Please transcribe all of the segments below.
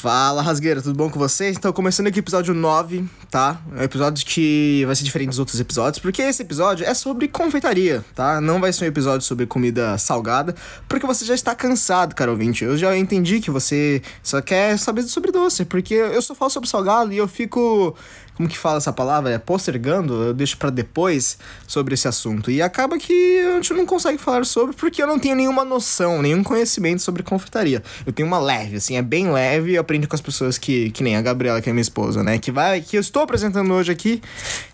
Fala, rasgueira, tudo bom com vocês? Então, começando aqui o episódio 9, tá? É um episódio que vai ser diferente dos outros episódios, porque esse episódio é sobre confeitaria, tá? Não vai ser um episódio sobre comida salgada, porque você já está cansado, cara ouvinte. Eu já entendi que você só quer saber sobre doce, porque eu só falo sobre salgado e eu fico como que fala essa palavra? É postergando, eu deixo para depois sobre esse assunto. E acaba que a gente não consegue falar sobre porque eu não tenho nenhuma noção, nenhum conhecimento sobre confeitaria. Eu tenho uma leve, assim, é bem leve, eu aprendi com as pessoas que, que nem a Gabriela, que é minha esposa, né? Que vai, que eu estou apresentando hoje aqui,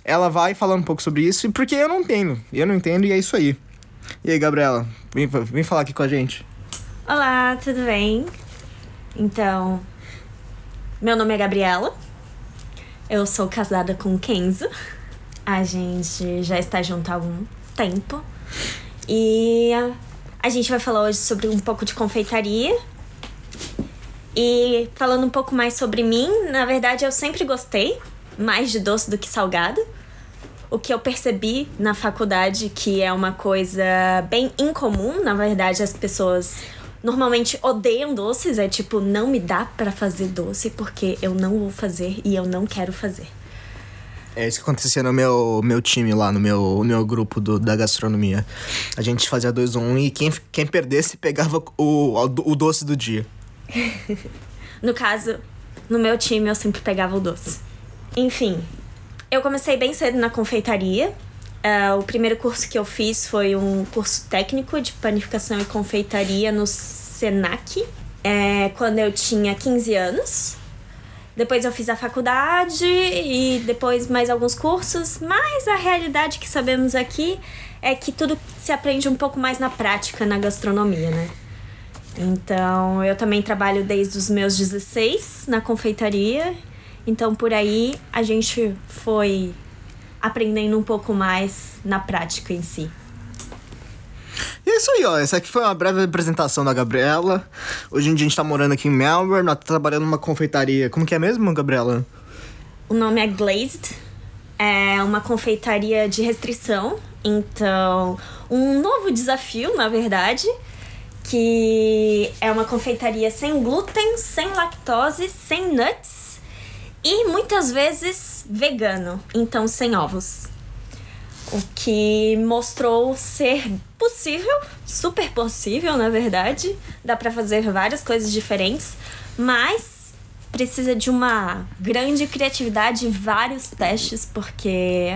ela vai falar um pouco sobre isso, porque eu não entendo. Eu não entendo e é isso aí. E aí, Gabriela, vem, vem falar aqui com a gente. Olá, tudo bem? Então, meu nome é Gabriela. Eu sou casada com Kenzo. A gente já está junto há algum tempo. E a gente vai falar hoje sobre um pouco de confeitaria. E falando um pouco mais sobre mim, na verdade eu sempre gostei mais de doce do que salgado. O que eu percebi na faculdade que é uma coisa bem incomum, na verdade as pessoas normalmente odeiam doces, é tipo, não me dá para fazer doce porque eu não vou fazer e eu não quero fazer. É isso que acontecia no meu, meu time lá, no meu, no meu grupo do, da gastronomia. A gente fazia 2 um, um e quem, quem perdesse pegava o, o doce do dia. no caso, no meu time eu sempre pegava o doce. Enfim, eu comecei bem cedo na confeitaria. Uh, o primeiro curso que eu fiz foi um curso técnico de panificação e confeitaria no Senac, é, quando eu tinha 15 anos. Depois eu fiz a faculdade e depois mais alguns cursos, mas a realidade que sabemos aqui é que tudo se aprende um pouco mais na prática na gastronomia, né? Então, eu também trabalho desde os meus 16 na confeitaria. Então, por aí a gente foi aprendendo um pouco mais na prática em si. E é isso aí, ó. Essa aqui foi uma breve apresentação da Gabriela. Hoje em dia a gente tá morando aqui em Melbourne, tá trabalhando numa confeitaria. Como que é mesmo, Gabriela? O nome é Glazed. É uma confeitaria de restrição. Então, um novo desafio, na verdade, que é uma confeitaria sem glúten, sem lactose, sem nuts e muitas vezes vegano, então sem ovos. O que mostrou ser possível, super possível, na verdade. Dá para fazer várias coisas diferentes, mas precisa de uma grande criatividade e vários testes, porque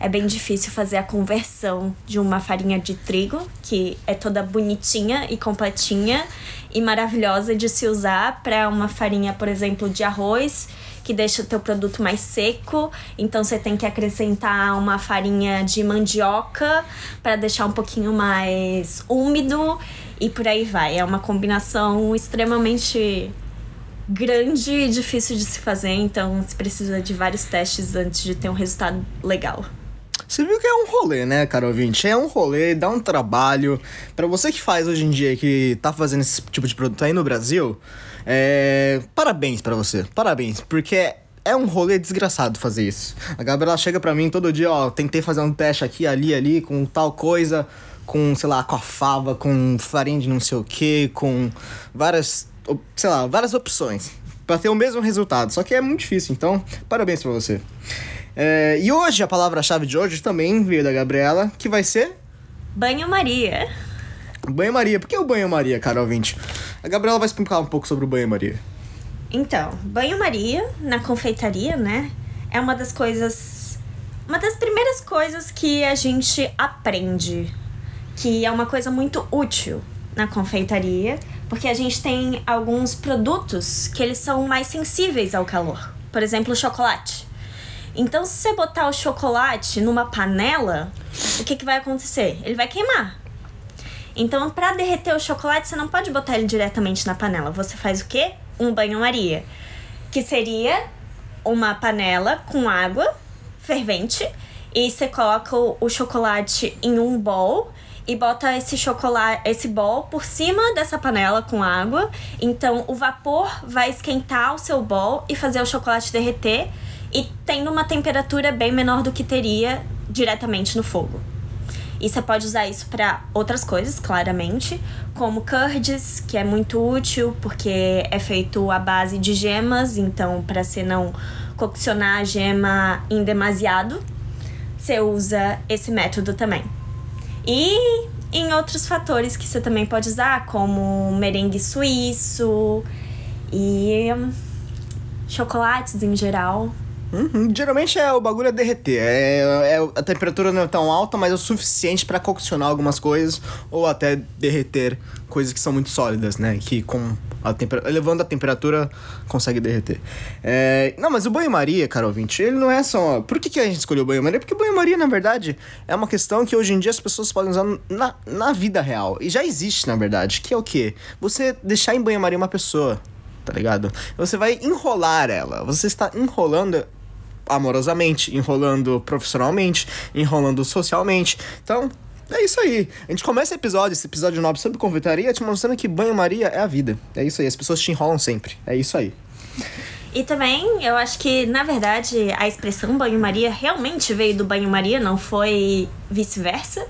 é bem difícil fazer a conversão de uma farinha de trigo, que é toda bonitinha e completinha e maravilhosa de se usar, para uma farinha, por exemplo, de arroz que deixa o teu produto mais seco. Então você tem que acrescentar uma farinha de mandioca para deixar um pouquinho mais úmido e por aí vai. É uma combinação extremamente grande e difícil de se fazer, então se precisa de vários testes antes de ter um resultado legal. Você viu que é um rolê, né, cara ouvinte? É um rolê, dá um trabalho. para você que faz hoje em dia, que tá fazendo esse tipo de produto aí no Brasil, é... parabéns para você. Parabéns, porque é um rolê desgraçado fazer isso. A Gabriela chega pra mim todo dia, ó, tentei fazer um teste aqui, ali, ali, com tal coisa, com, sei lá, com a fava, com farinha de não sei o que, com várias, sei lá, várias opções. para ter o mesmo resultado. Só que é muito difícil, então, parabéns pra você. É, e hoje, a palavra-chave de hoje também veio da Gabriela, que vai ser... Banho-maria. Banho-maria. Por que o banho-maria, cara ouvinte? A Gabriela vai explicar um pouco sobre o banho-maria. Então, banho-maria na confeitaria, né? É uma das coisas... Uma das primeiras coisas que a gente aprende. Que é uma coisa muito útil na confeitaria. Porque a gente tem alguns produtos que eles são mais sensíveis ao calor. Por exemplo, o chocolate. Então, se você botar o chocolate numa panela, o que, que vai acontecer? Ele vai queimar. Então, para derreter o chocolate, você não pode botar ele diretamente na panela. Você faz o quê? Um banho-maria. Que seria uma panela com água fervente e você coloca o chocolate em um bowl e bota esse chocolate, esse bol por cima dessa panela com água. Então o vapor vai esquentar o seu bol e fazer o chocolate derreter e tendo uma temperatura bem menor do que teria diretamente no fogo. E você pode usar isso para outras coisas, claramente, como curds, que é muito útil porque é feito à base de gemas, então para você não coccionar a gema em demasiado, você usa esse método também. E em outros fatores que você também pode usar, como merengue suíço e hum, chocolates em geral. Uhum, Geralmente é o bagulho é derreter. É, é- a temperatura não é tão alta, mas é o suficiente pra coccionar algumas coisas ou até derreter coisas que são muito sólidas, né? Que com a temper... elevando a temperatura consegue derreter. É, Não, mas o banho-maria, cara ouvinte, ele não é só. Por que, que a gente escolheu o banho-maria? Porque o banho-maria, na verdade, é uma questão que hoje em dia as pessoas podem usar na, na vida real. E já existe, na verdade, que é o quê? Você deixar em banho-maria uma pessoa tá ligado? Você vai enrolar ela. Você está enrolando amorosamente, enrolando profissionalmente, enrolando socialmente. Então, é isso aí. A gente começa o episódio, esse episódio 9 sobre confeitaria, te mostrando que banho-maria é a vida. É isso aí, as pessoas te enrolam sempre. É isso aí. E também, eu acho que, na verdade, a expressão banho-maria realmente veio do banho-maria, não foi vice-versa.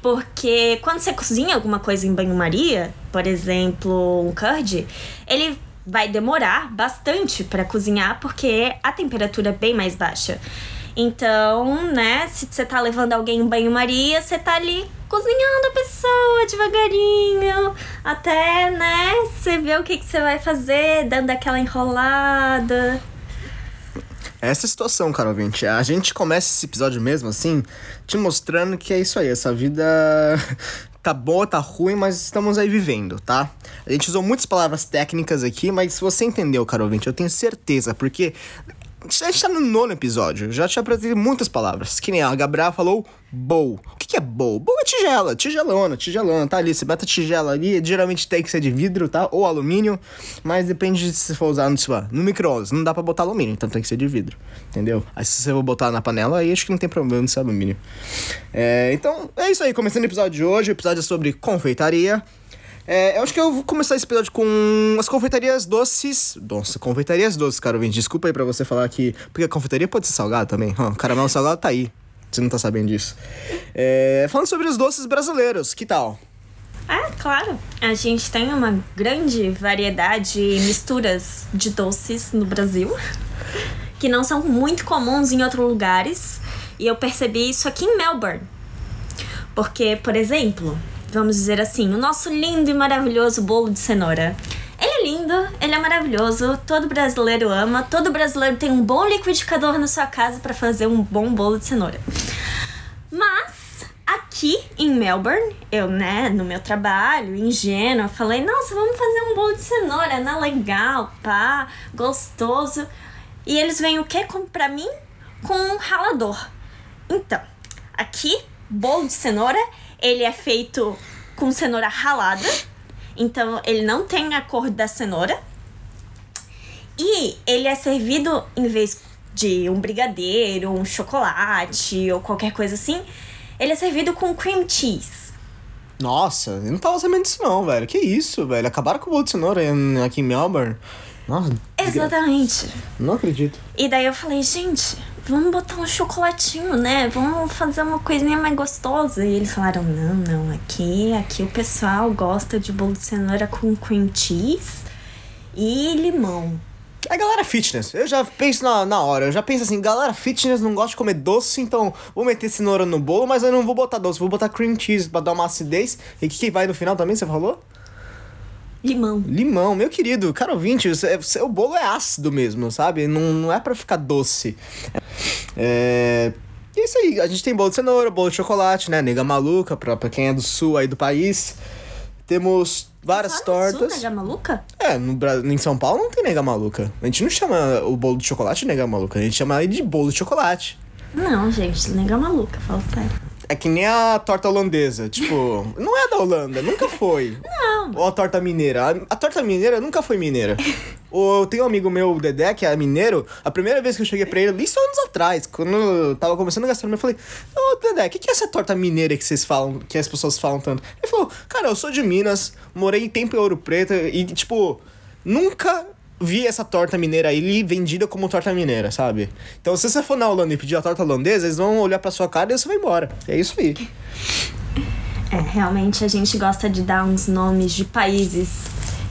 Porque quando você cozinha alguma coisa em banho-maria, por exemplo, um curd, ele vai demorar bastante para cozinhar porque a temperatura é bem mais baixa. Então, né, se você tá levando alguém em banho-maria, você tá ali cozinhando a pessoa devagarinho, até, né, você ver o que, que você vai fazer, dando aquela enrolada. Essa é situação, cara ouvinte. A gente começa esse episódio mesmo assim, te mostrando que é isso aí, essa vida tá boa, tá ruim, mas estamos aí vivendo, tá? A gente usou muitas palavras técnicas aqui, mas se você entendeu, cara ouvinte, eu tenho certeza, porque a gente tá no nono episódio, já te apresentei muitas palavras. Que nem a Gabriela falou bowl. O que, que é bowl? Bowl é tigela, tigelona, tigelona, tá ali. Você bota tigela ali, geralmente tem que ser de vidro, tá? Ou alumínio, mas depende de se for usar no, lá, no micro-ondas. Não dá pra botar alumínio, então tem que ser de vidro, entendeu? Aí se você for botar na panela, aí acho que não tem problema de ser alumínio. É, então, é isso aí. Começando o episódio de hoje, o episódio é sobre confeitaria. É, eu acho que eu vou começar esse episódio com as confeitarias doces. Nossa, confeitarias doces, cara, ouvinte. Desculpa aí pra você falar que. Porque a confeitaria pode ser salgada também. Hum, caramelo salgado tá aí. Você não tá sabendo disso. É, falando sobre os doces brasileiros, que tal? É, claro. A gente tem uma grande variedade e misturas de doces no Brasil, que não são muito comuns em outros lugares. E eu percebi isso aqui em Melbourne. Porque, por exemplo, vamos dizer assim, o nosso lindo e maravilhoso bolo de cenoura. Ele é lindo, ele é maravilhoso, todo brasileiro ama, todo brasileiro tem um bom liquidificador na sua casa para fazer um bom bolo de cenoura. Mas aqui em Melbourne, eu, né, no meu trabalho, ingênua, falei, nossa, vamos fazer um bolo de cenoura, né? Legal, pá, gostoso. E eles vêm o quê? Com, pra mim? Com um ralador. Então, aqui, bolo de cenoura, ele é feito com cenoura ralada. Então, ele não tem a cor da cenoura. E ele é servido, em vez de um brigadeiro, um chocolate ou qualquer coisa assim, ele é servido com cream cheese. Nossa, eu não tava sabendo disso não, velho. Que isso, velho? Acabaram com o bolo de cenoura aqui em Melbourne. Nossa, Exatamente. não acredito. E daí eu falei, gente, vamos botar um chocolatinho, né? Vamos fazer uma coisinha mais gostosa. E eles falaram, não, não, aqui, aqui o pessoal gosta de bolo de cenoura com cream cheese e limão. É galera fitness. Eu já penso na, na hora. Eu já penso assim, galera fitness não gosta de comer doce, então vou meter cenoura no bolo, mas eu não vou botar doce, vou botar cream cheese pra dar uma acidez. E o que, que vai no final também, você falou? Limão. Limão, meu querido, cara ouvinte, o seu- o bolo é ácido mesmo, sabe? Não, não é pra ficar doce. É. E é isso aí, a gente tem bolo de cenoura, bolo de chocolate, né? Nega maluca, pra, pra quem é do sul aí do país. Temos várias tortas. Sul, nega maluca? É, no, em São Paulo não tem nega maluca. A gente não chama o bolo de chocolate de nega maluca, a gente chama ele de bolo de chocolate. Não, gente, nega maluca, fala sério. É que nem a torta holandesa, tipo, não é da Holanda, nunca foi. Não. Ou a torta mineira. A, a torta mineira nunca foi mineira. Ou eu tenho um amigo meu, o Dedé, que é mineiro, a primeira vez que eu cheguei pra ele, isso anos atrás, quando eu tava começando a gastronomia, eu falei, ô Dedé, o que, que é essa torta mineira que vocês falam, que as pessoas falam tanto? Ele falou, cara, eu sou de Minas, morei em tempo em Ouro Preto e, tipo, nunca vi essa torta mineira aí vendida como torta mineira, sabe? Então, se você for na Holanda e pedir a torta holandesa, eles vão olhar pra sua cara e você vai embora. É isso aí. É, realmente a gente gosta de dar uns nomes de países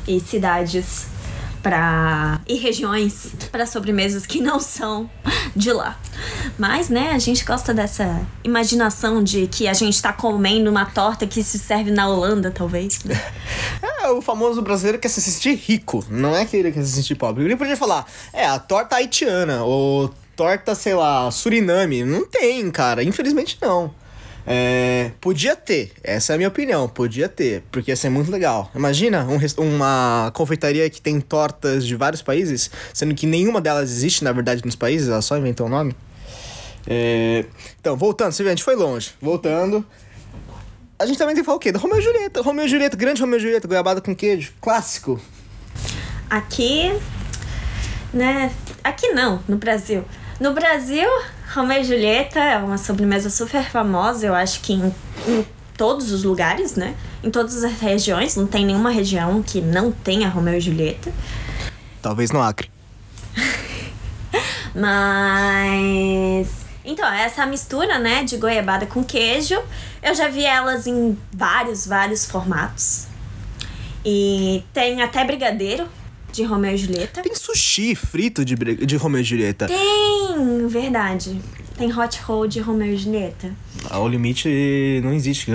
e cidades para e regiões para sobremesas que não são de lá. Mas, né, a gente gosta dessa imaginação de que a gente tá comendo uma torta que se serve na Holanda, talvez. Né? É, o famoso brasileiro quer se sentir rico, não é que ele quer se sentir pobre. Ele podia falar, é, a torta haitiana, ou torta, sei lá, Suriname. Não tem, cara, infelizmente não. É, podia ter, essa é a minha opinião, podia ter, porque ia ser muito legal. Imagina um, uma confeitaria que tem tortas de vários países, sendo que nenhuma delas existe, na verdade, nos países, ela só inventou o nome. É, então, voltando, você vê, a gente foi longe. Voltando. A gente também tem que falar o quê? Da Romeu e Julieta. Romeu e Julieta, grande Romeu e Julieta, goiabada com queijo, clássico. Aqui, né? Aqui não, no Brasil. No Brasil, Romeu e Julieta é uma sobremesa super famosa, eu acho que em, em todos os lugares, né? Em todas as regiões, não tem nenhuma região que não tenha Romeu e Julieta. Talvez no Acre. Mas. Então, essa mistura, né, de goiabada com queijo, eu já vi elas em vários, vários formatos. E tem até brigadeiro, de Romeu e Julieta. Tem sushi frito de, de Romeu e Julieta. Tem, verdade. Tem hot roll de Romeu e Julieta. O limite não existe,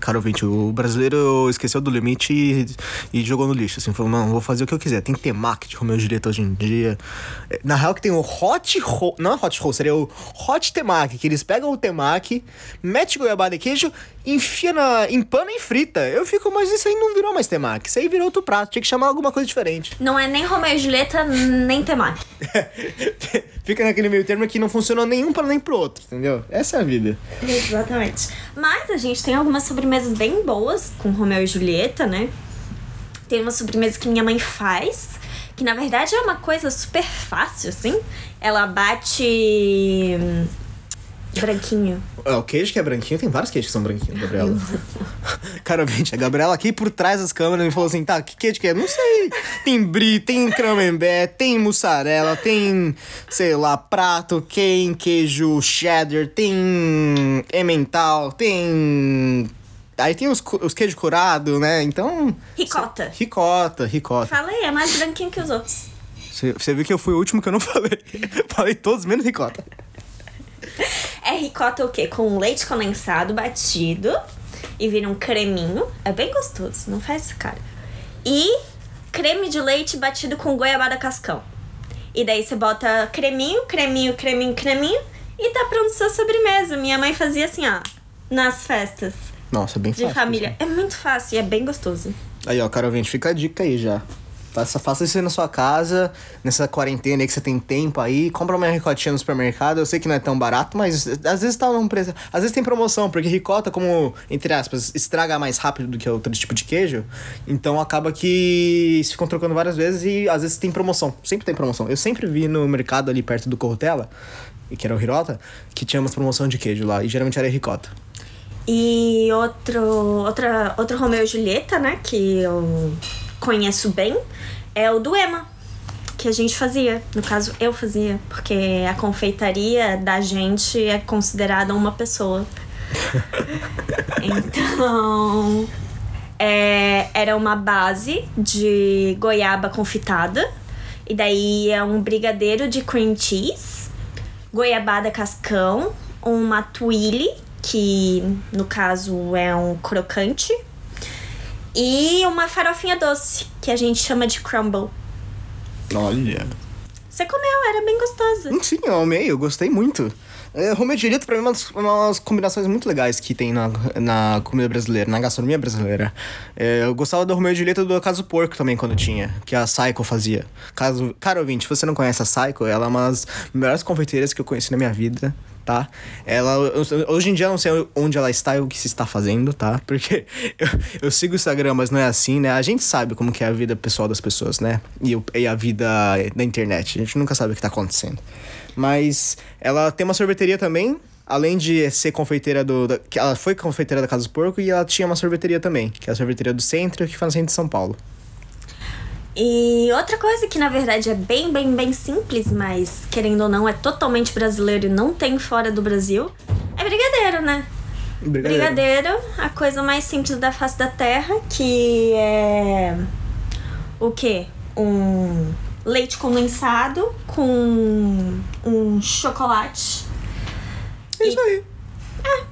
caro ouvinte. O brasileiro esqueceu do limite e, e, jogou no lixo. Assim, falou, não, vou fazer o que eu quiser. Tem temaki de Romeu e Julieta hoje em dia. Na real que tem o hot roll, não é hot roll, seria o hot temaki, que eles pegam o temaki, mete goiabada e queijo, enfia na, em pano e frita. Eu fico, mas isso aí não virou mais temaki. Isso aí virou outro prato. Tinha que chamar alguma coisa diferente. Não é nem Romeu e Julieta, nem temaki. Fica naquele meio termo que não funcionou nenhum para nem pro outro, entendeu? Essa é a vida. Exatamente. Mas a gente tem algumas sobremesas bem boas com Romeu e Julieta, né? Tem uma sobremesa que minha mãe faz, que na verdade é uma coisa super fácil, assim. Ela bate Branquinho. É, o queijo que é branquinho, tem vários queijos que são branquinhos, Gabriela. Cara, gente, a Gabriela aqui por trás das câmeras me falou assim: tá, que queijo que é? Não sei. Tem brie, tem camembert, tem mussarela, tem, sei lá, prato, tem queijo cheddar, tem emmental, tem. Aí tem os, os queijos curados, né? Então. Ricota. Ricota, ricota. Falei, é mais branquinho que os outros. Você viu que eu fui o último que eu não falei. falei todos menos ricota. É ricota o quê? Com leite condensado batido e vira um creminho. É bem gostoso, não faz isso, cara. E creme de leite batido com goiabada cascão. E daí você bota creminho, creminho, creminho, creminho e tá pronto sua sobremesa. Minha mãe fazia assim, ó, nas festas. Nossa, bem fácil. De família. Assim. É muito fácil e é bem gostoso. Aí, ó, Carol, gente, fica a dica aí já. Faça, faça isso aí na sua casa, nessa quarentena aí que você tem tempo aí. Compra uma ricotinha no supermercado. Eu sei que não é tão barato, mas às vezes tá num preço. Às vezes tem promoção, porque ricota, como, entre aspas, estraga mais rápido do que outro tipo de queijo. Então acaba que se ficam trocando várias vezes e às vezes tem promoção. Sempre tem promoção. Eu sempre vi no mercado ali perto do Corrutela, que era o Hirota, que tinha umas promoção de queijo lá. E geralmente era ricota. E outro, outra, outro Romeu e Julieta, né? Que eu conheço bem é o do Ema, que a gente fazia. No caso, eu fazia, porque a confeitaria da gente é considerada uma pessoa. então, é, era uma base de goiaba confitada. E daí é um brigadeiro de cream cheese, goiabada cascão, uma twilly, que no caso é um crocante, e uma farofinha doce, que a gente chama de crumble. Olha. Você comeu, era bem gostosa. Sim, eu amei, eu gostei muito. É, Romeu e Julieta, pra mim, é uma das, combinações muito legais que tem na, na comida brasileira, na gastronomia brasileira. É, eu gostava do Romeu e Julieta do Caso Porco também, quando tinha, que a Psycho fazia. Caso, cara ouvinte, se você não conhece a Psycho, ela é uma das melhores confeiteiras que eu conheci na minha vida tá? Ela, hoje em dia eu não sei onde ela está e o que se está fazendo, tá? Porque eu, eu sigo o Instagram, mas não é assim, né? A gente sabe como que é a vida pessoal das pessoas, né? E, e a vida da internet. A gente nunca sabe o que está acontecendo. Mas ela tem uma sorveteria também, além de ser confeiteira do. Da, que ela foi confeiteira da Casa do Porco e ela tinha uma sorveteria também, que é a sorveteria do centro, que foi no centro de São Paulo. E outra coisa que na verdade é bem, bem, bem simples, mas querendo ou não é totalmente brasileiro e não tem fora do Brasil, é brigadeiro, né? Brigadeiro. Brigadeiro, a coisa mais simples da face da terra, que é o quê? Um leite condensado com um chocolate. É isso aí.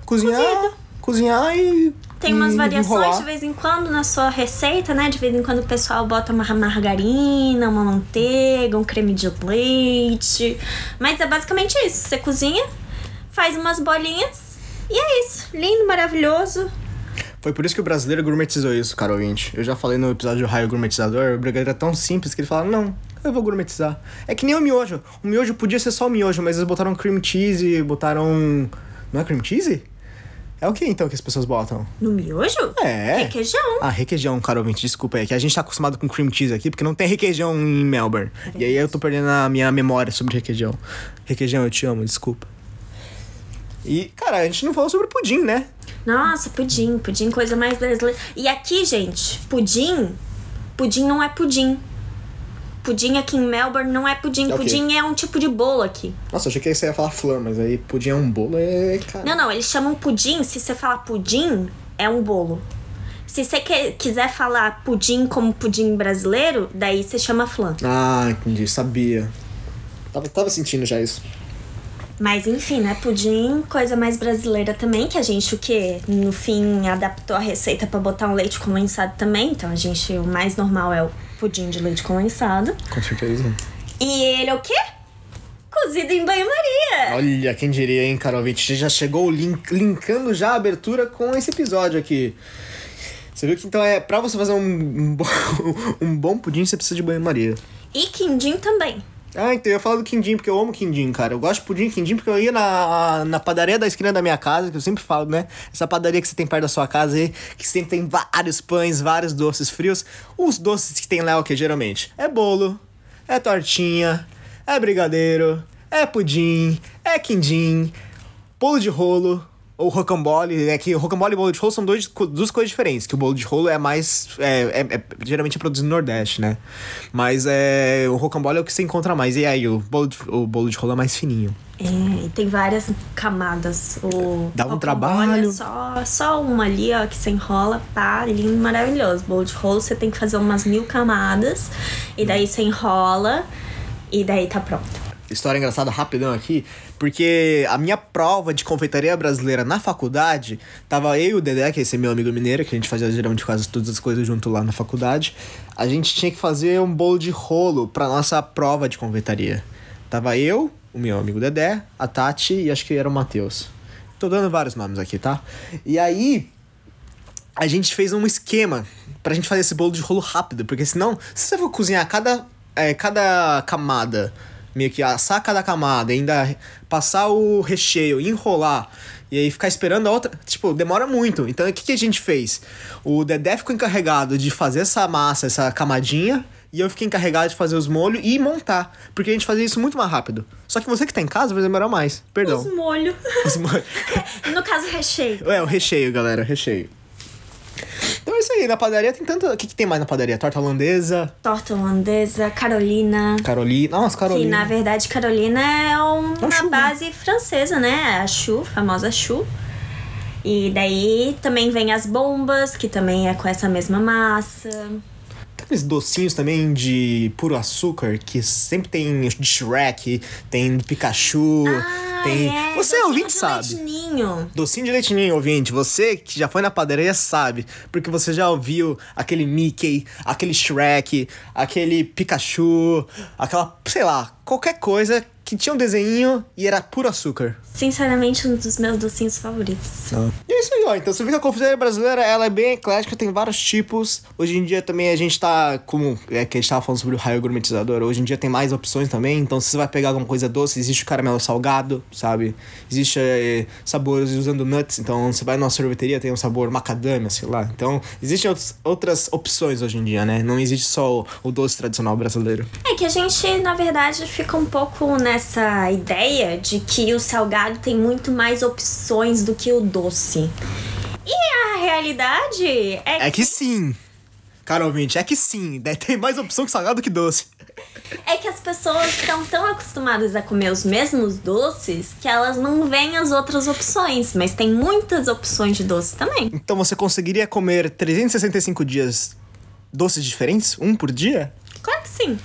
cozinhar, cozido. cozinhar e. Tem umas e variações enrolar. de vez em quando na sua receita, né? De vez em quando o pessoal bota uma margarina, uma manteiga, um creme de leite. Mas é basicamente isso. Você cozinha, faz umas bolinhas e é isso. Lindo, maravilhoso. Foi por isso que o brasileiro gourmetizou isso, cara ouvinte. Eu já falei no episódio do Raio Gourmetizador, o brigadeiro é tão simples que ele fala, não, eu vou gourmetizar. É que nem o miojo. O miojo podia ser só o miojo, mas eles botaram cream cheese, botaram... Não é cream cheese? É o que então que as pessoas botam? No miojo? É. Requeijão. Ah, requeijão, cara ouvinte, desculpa. É que a gente tá acostumado com cream cheese aqui, porque não tem requeijão em Melbourne. E aí eu tô perdendo a minha memória sobre requeijão. Requeijão, eu te amo, desculpa. E, cara, a gente não falou sobre pudim, né? Nossa, pudim, pudim, coisa mais brasileira. E aqui, gente, pudim, pudim não é pudim. Pudim aqui em Melbourne não é pudim. É o quê? pudim é um tipo de bolo aqui. Nossa, achei que você ia falar flan, mas aí pudim é um bolo, é. Cara. Não, não, eles chamam pudim. Se você falar pudim, é um bolo. Se você que- quiser falar pudim como pudim brasileiro, daí você chama flan. Ah, entendi, sabia. Tava, tava sentindo já isso. Mas enfim, né? Pudim, coisa mais brasileira também, que a gente o quê? No fim adaptou a receita pra botar um leite condensado também. Então a gente, o mais normal é o pudim de leite condensado. Com certeza. E ele é o quê? Cozido em banho-maria. Olha, quem diria, hein, Carol Vinte? Já chegou link, linkando já a abertura com esse episódio aqui. Você viu que então é pra você fazer um, um, bom, um bom pudim, você precisa de banho-maria. E quindim também. Ah, então eu ia falar do quindim, porque eu amo quindim, cara. Eu gosto de pudim quindim porque eu ia na, na padaria da esquina da minha casa, que eu sempre falo, né? Essa padaria que você tem perto da sua casa aí, que sempre tem vários pães, vários doces frios. Os doces que tem lá é o que, geralmente? É bolo, é tortinha, é brigadeiro, é pudim, é quindim, bolo de rolo, ou rocambole. É que o rocambole e bolo de rolo são dois, duas coisas diferentes, que o bolo de rolo é mais... É, é- é- geralmente é produzido no Nordeste, né? Mas é, o rocambole é o que você encontra mais. E aí, o bolo de, o bolo de rolo é mais fininho. É, e tem várias camadas. O Dá um rocambole trabalho. É só, só uma ali, ó, que você enrola, pá, lindo, maravilhoso. Bolo de rolo você tem que fazer umas mil camadas. E daí você enrola. E daí tá pronto. História engraçada rapidão aqui, porque a minha prova de confeitaria brasileira na faculdade, tava eu e o Dedé, que é esse meu amigo mineiro, que a gente fazia geralmente quase todas as coisas junto lá na faculdade. A gente tinha que fazer um bolo de rolo pra nossa prova de confeitaria. Tava eu, o meu amigo Dedé, a Tati e acho que era o Matheus. Tô dando vários nomes aqui, tá? E aí, a gente fez um esquema pra gente fazer esse bolo de rolo rápido, porque senão, se você for cozinhar cada, é, cada camada, meio que assar cada camada, ainda passar o recheio, enrolar, e aí ficar esperando a outra, tipo, demora muito. Então o que, que a gente fez? O Dedé ficou encarregado de fazer essa massa, essa camadinha, e eu fiquei encarregado de fazer os molhos e montar, porque a gente fazia isso muito mais rápido. Só que você que tá em casa vai demorar mais. Perdão. Os molhos. Os molhos. no caso, recheio. É, o recheio, galera, recheio. Então é isso aí, na padaria tem tanto. O que, que tem mais na padaria? Torta holandesa, Torta holandesa, Carolina. Carolina. Nossa, Que Carolina. na verdade Carolina é um- É um uma chu, né? base francesa, né? A choux, a famosa choux. E daí também vem as bombas, que também é com essa mesma massa. Tem aqueles docinhos também de puro açúcar, que sempre tem de Shrek, tem Pikachu, Ah, tem. é, Você docinho ouvinte de sabe. leite ninho. Docinho de leite ninho, ouvinte. Você que já foi na padaria sabe. Porque você já ouviu aquele Mickey, aquele Shrek, aquele Pikachu, aquela, sei lá, qualquer coisa que tinha um desenho e era puro açúcar. Sinceramente, um dos meus docinhos favoritos. E é isso aí, ó. Então você vê que a confeitaria brasileira, ela é bem eclética, tem vários tipos. Hoje em dia também a gente tá, como é que a gente tava falando sobre o raio gourmetizador, hoje em dia tem mais opções também. Então se você vai pegar alguma coisa doce, existe o caramelo salgado, sabe? Existe eh, sabores usando nuts. Então você vai numa sorveteria, tem um sabor macadâmia, sei lá. Então existem outros, outras opções hoje em dia, né? Não existe só o, o doce tradicional brasileiro. É que a gente, na verdade, fica um pouco nessa ideia de que o salgado tem muito mais opções do que o doce. E a realidade é, É que sim. Cara, ouvinte, é que sim, tem mais opção que salgado que doce. É que as pessoas estão tão acostumadas a comer os mesmos doces que elas não veem as outras opções, mas tem muitas opções de doce também. Então você conseguiria comer 365 dias doces diferentes? Um por dia? Claro que sim.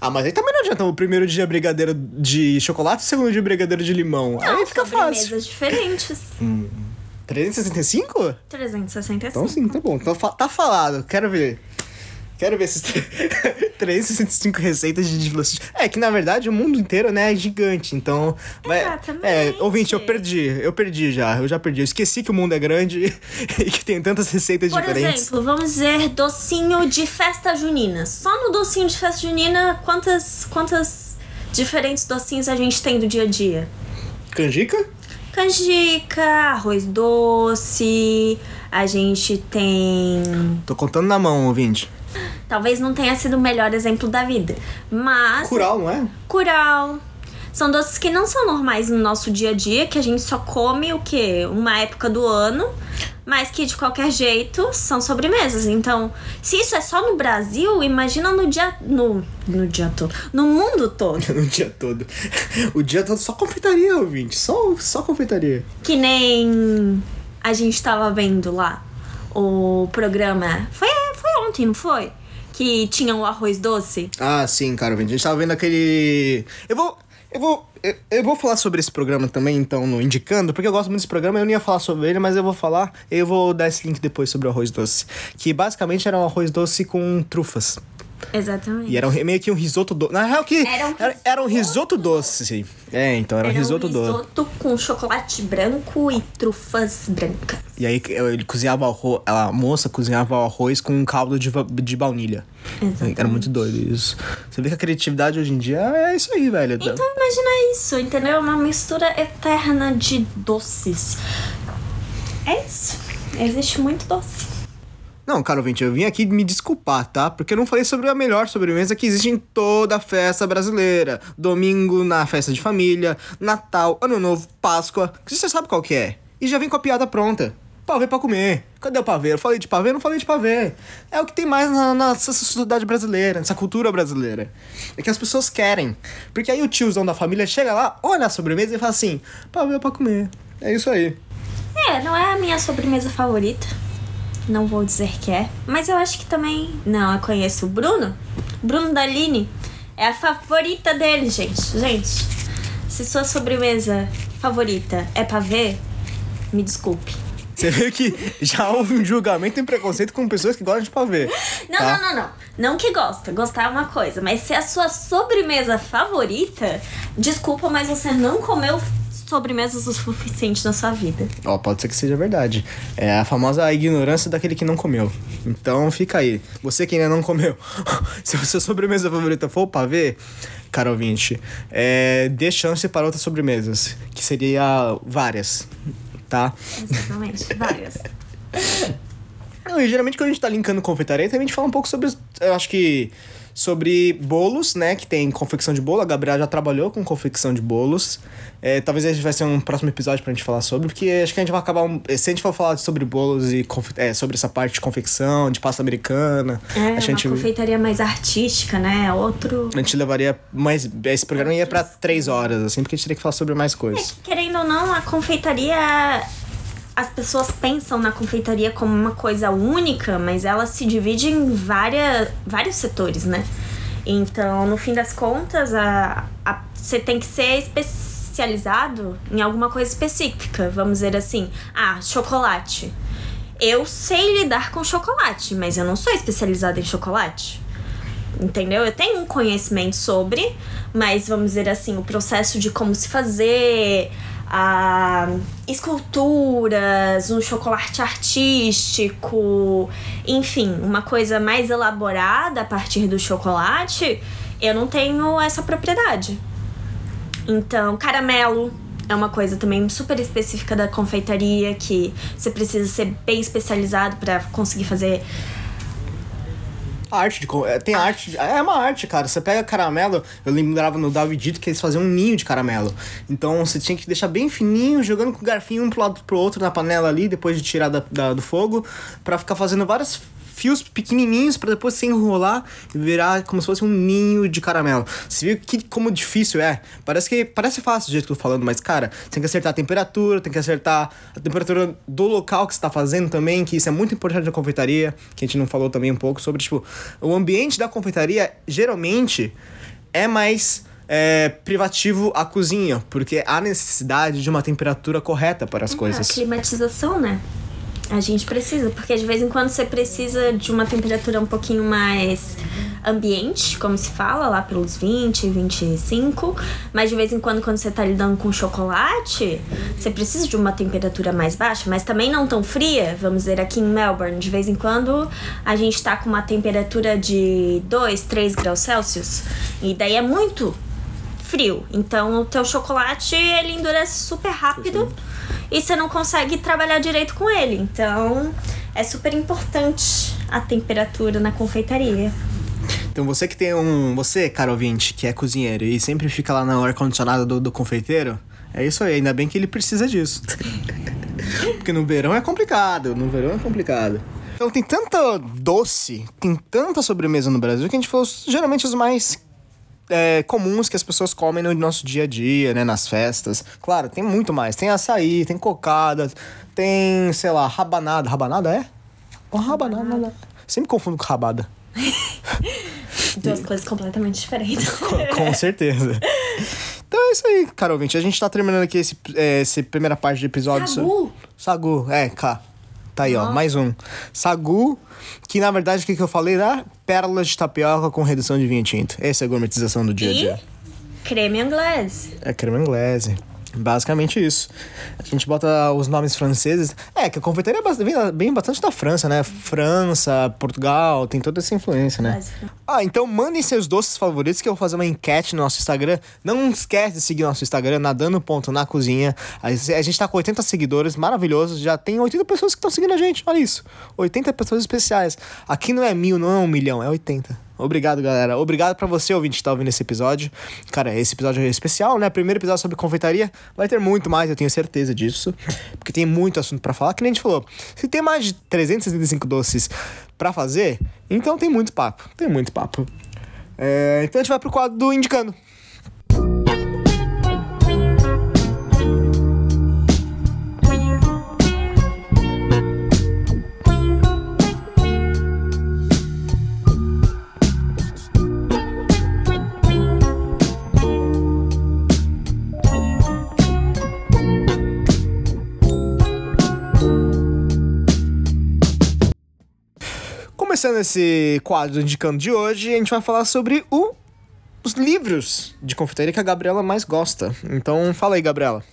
Ah, mas aí também não adianta o primeiro dia brigadeiro de chocolate e o segundo dia brigadeiro de limão. Não, aí fica fácil. diferentes. 365? 365. Então sim, tá bom. Então tá falado. Quero ver. Quero ver esses 365 receitas de doce. É que na verdade o mundo inteiro, né, é gigante. Então. vai- Exatamente. É, ouvinte, eu perdi. Eu perdi já. Eu já perdi. Eu esqueci que o mundo é grande e que tem tantas receitas Por diferentes. exemplo, vamos dizer docinho de festa junina. Só no docinho de festa junina, quantas, quantas diferentes docinhos a gente tem do dia a dia? Canjica? Canjica, arroz doce, a gente tem. Tô contando na mão, ouvinte. Talvez não tenha sido o melhor exemplo da vida, mas. Curau, não é? Curau. São doces que não são normais no nosso dia a dia, que a gente só come o quê? Uma época do ano, mas que de qualquer jeito são sobremesas. Então, se isso é só no Brasil, imagina no dia. No, no dia todo. No mundo todo. No dia todo. O dia todo só confeitaria, ouvinte. Só, só confeitaria. Que nem a gente tava vendo lá o programa. Foi ontem, não foi? Que tinha o arroz doce. Ah, sim, cara. A gente tava vendo aquele. Eu vou. Eu vou. Eu vou falar sobre esse programa também, então, no Indicando, porque eu gosto muito desse programa. Eu não ia falar sobre ele, mas eu vou falar. Eu vou dar esse link depois sobre o arroz doce. Que basicamente era um arroz doce com trufas. Exatamente. E era um, meio que um risoto doce. Na real, que. Era um era, era um risoto risoto doce. É, então, era, um Era risoto um doce. risoto com chocolate branco e trufas brancas. E aí ele cozinhava o arroz. A moça cozinhava o arroz com um caldo de, de baunilha. Exatamente. Era muito doido isso. Você vê que a criatividade hoje em dia é isso aí, velho. Então imagina isso, entendeu? Uma mistura eterna de doces. É isso. Existe muito doce. Não, cara, ouvinte, eu vim aqui me desculpar, tá? Porque eu não falei sobre a melhor sobremesa que existe em toda a festa brasileira. Domingo na festa de família, Natal, Ano Novo, Páscoa. Que você sabe qual que é. E já vem com a piada pronta. Pavê pra comer. Cadê o pavê? Eu falei de pavê, não falei de pavê. É o que tem mais na, nossa sociedade brasileira, nessa cultura brasileira. É que as pessoas querem. Porque aí o tiozão da família chega lá, olha a sobremesa e fala assim: pavê pra comer. É isso aí. É, não é a minha sobremesa favorita. Não vou dizer que é. Mas eu acho que também. Não, eu conheço o Bruno. Bruno Daline. É a favorita dele, gente. Gente, se sua sobremesa favorita é pavê, me desculpe. Você vê que já houve um julgamento e preconceito com pessoas que gostam de pavê. Não, tá? não, não, não. Não que gosta. Gostar é uma coisa. Mas se é a sua sobremesa favorita, desculpa, mas você não comeu sobremesas o suficiente na sua vida. Ó, pode ser que seja verdade. É a famosa ignorância daquele que não comeu. Então fica aí. Você que ainda não comeu. Se a sua sobremesa favorita for o pavê, cara ouvinte, é, dê chance para outras sobremesas. Que seria várias. Tá? Exatamente. Várias. Não, e geralmente quando a gente tá linkando confeitaria, também a gente fala um pouco sobre. Eu acho que. Sobre bolos, né? Que tem confecção de bolo. A Gabriela já trabalhou com confecção de bolos. É, talvez esse vai ser um próximo episódio pra gente falar sobre, porque acho que a gente vai acabar. um- se a gente for falar sobre bolos e é, sobre essa parte de confecção, de pasta americana, É, a gente. uma confeitaria mais artística, né? Outro. A gente levaria mais. Esse programa ia pra três horas, assim, porque a gente teria que falar sobre mais coisas. Querendo ou não, a confeitaria. As pessoas pensam na confeitaria como uma coisa única, mas ela se divide em várias, vários setores, né? Então, no fim das contas, a, a- você tem que ser especializado em alguma coisa específica. Vamos dizer assim, ah, chocolate. Eu sei lidar com chocolate, mas eu não sou especializada em chocolate. Entendeu? Eu tenho um conhecimento sobre, mas vamos dizer assim, o processo de como se fazer, a esculturas, um chocolate artístico, enfim, uma coisa mais elaborada a partir do chocolate, eu não tenho essa propriedade. Então, caramelo é uma coisa também super específica da confeitaria que você precisa ser bem especializado para conseguir fazer Arte de. é, Tem arte. de- É uma arte, cara. Você pega caramelo. Eu lembrava no Davidito que eles faziam um ninho de caramelo. Então você tinha que deixar bem fininho, jogando com o garfinho um pro lado pro outro na panela ali, depois de tirar da, da- do fogo, pra ficar fazendo várias fios pequenininhos para depois se enrolar e virar como se fosse um ninho de caramelo. Você viu que como difícil é? Parece que parece fácil do jeito que eu tô falando, mas cara, tem que acertar a temperatura, tem que acertar a temperatura do local que você tá fazendo também, que isso é muito importante na confeitaria, que a gente não falou também um pouco sobre, tipo, o ambiente da confeitaria geralmente é mais é, privativo a cozinha, porque há necessidade de uma temperatura correta para as A coisas. climatização, né? A gente precisa, porque de vez em quando você precisa de uma temperatura um pouquinho mais ambiente, como se fala, lá pelos 20, 25. Mas de vez em quando, quando você tá lidando com chocolate, você precisa de uma temperatura mais baixa, mas também não tão fria. Vamos dizer, aqui em Melbourne, de vez em quando a gente tá com uma temperatura de 2, 3 graus Celsius. E daí é muito frio. Então o teu chocolate ele endurece super rápido e você não consegue trabalhar direito com ele. Então é super importante a temperatura na confeitaria. Então você que tem um. Você, cara ouvinte, que é cozinheiro e sempre fica lá no ar-condicionado do, do confeiteiro, é isso aí, ainda bem que ele precisa disso. Porque no verão é complicado, no verão é complicado. Então tem tanta doce, tem tanta sobremesa no Brasil que a gente falou geralmente os mais é, comuns que as pessoas comem no nosso dia a dia, né? Nas festas. Claro, tem muito mais. Tem açaí, tem cocada, tem, sei lá, rabanada. Rabanada é? Oh, rabanada. Sempre confundo com rabada. Duas coisas completamente diferentes. Com certeza. Então é isso aí, cara ouvinte. A gente tá terminando aqui esse, é, essa primeira parte do episódio. Sagu? Sagu, é, cá. Tá aí, ó, mais um. Sagu, que na verdade o que, que eu falei era pérolas de tapioca com redução de vinho tinto. Essa é a gourmetização do dia a E dia. creme inglês. É creme inglese. Basicamente isso. A gente bota os nomes franceses. É, que a confeitaria é vem, vem bastante da França, né? França, Portugal, tem toda essa influência, né? Ah, então mandem seus doces favoritos que eu vou fazer uma enquete no nosso Instagram. Não esquece de seguir nosso Instagram, nadando.na cozinha. A a gente tá com 80 seguidores, maravilhosos. Já tem 80 pessoas que estão seguindo a gente, olha isso. 80 pessoas especiais. Aqui não é mil, não é um milhão, é 80. Obrigado, galera. Obrigado pra você, ouvinte, que tá ouvindo esse episódio. Cara, esse episódio é especial, né? Primeiro episódio sobre confeitaria. Vai ter muito mais, eu tenho certeza disso. Porque tem muito assunto pra falar, que nem a gente falou. Se tem mais de 365 doces pra fazer, então tem muito papo. Tem muito papo. É, então a gente vai pro quadro do Indicando. Começando esse quadro indicando de hoje, a gente vai falar sobre o- os livros de confeitaria que a Gabriela mais gosta. Então, fala aí, Gabriela.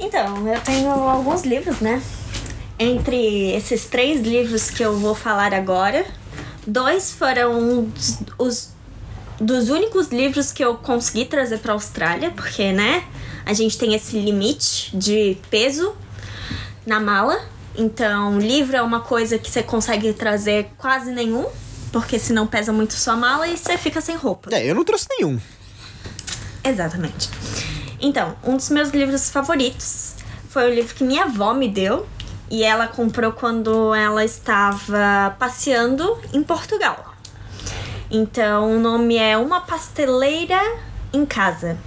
Então, eu tenho alguns livros, né? Entre esses três livros que eu vou falar agora, dois foram os, os- dos únicos livros que eu consegui trazer para Austrália, porque, né, a gente tem esse limite de peso na mala. Então, livro é uma coisa que você consegue trazer quase nenhum, porque senão pesa muito sua mala e você fica sem roupa. É, eu não trouxe nenhum. Exatamente. Então, um dos meus livros favoritos foi o livro que minha avó me deu e ela comprou quando ela estava passeando em Portugal. Então, o nome é Uma Pasteleira em Casa.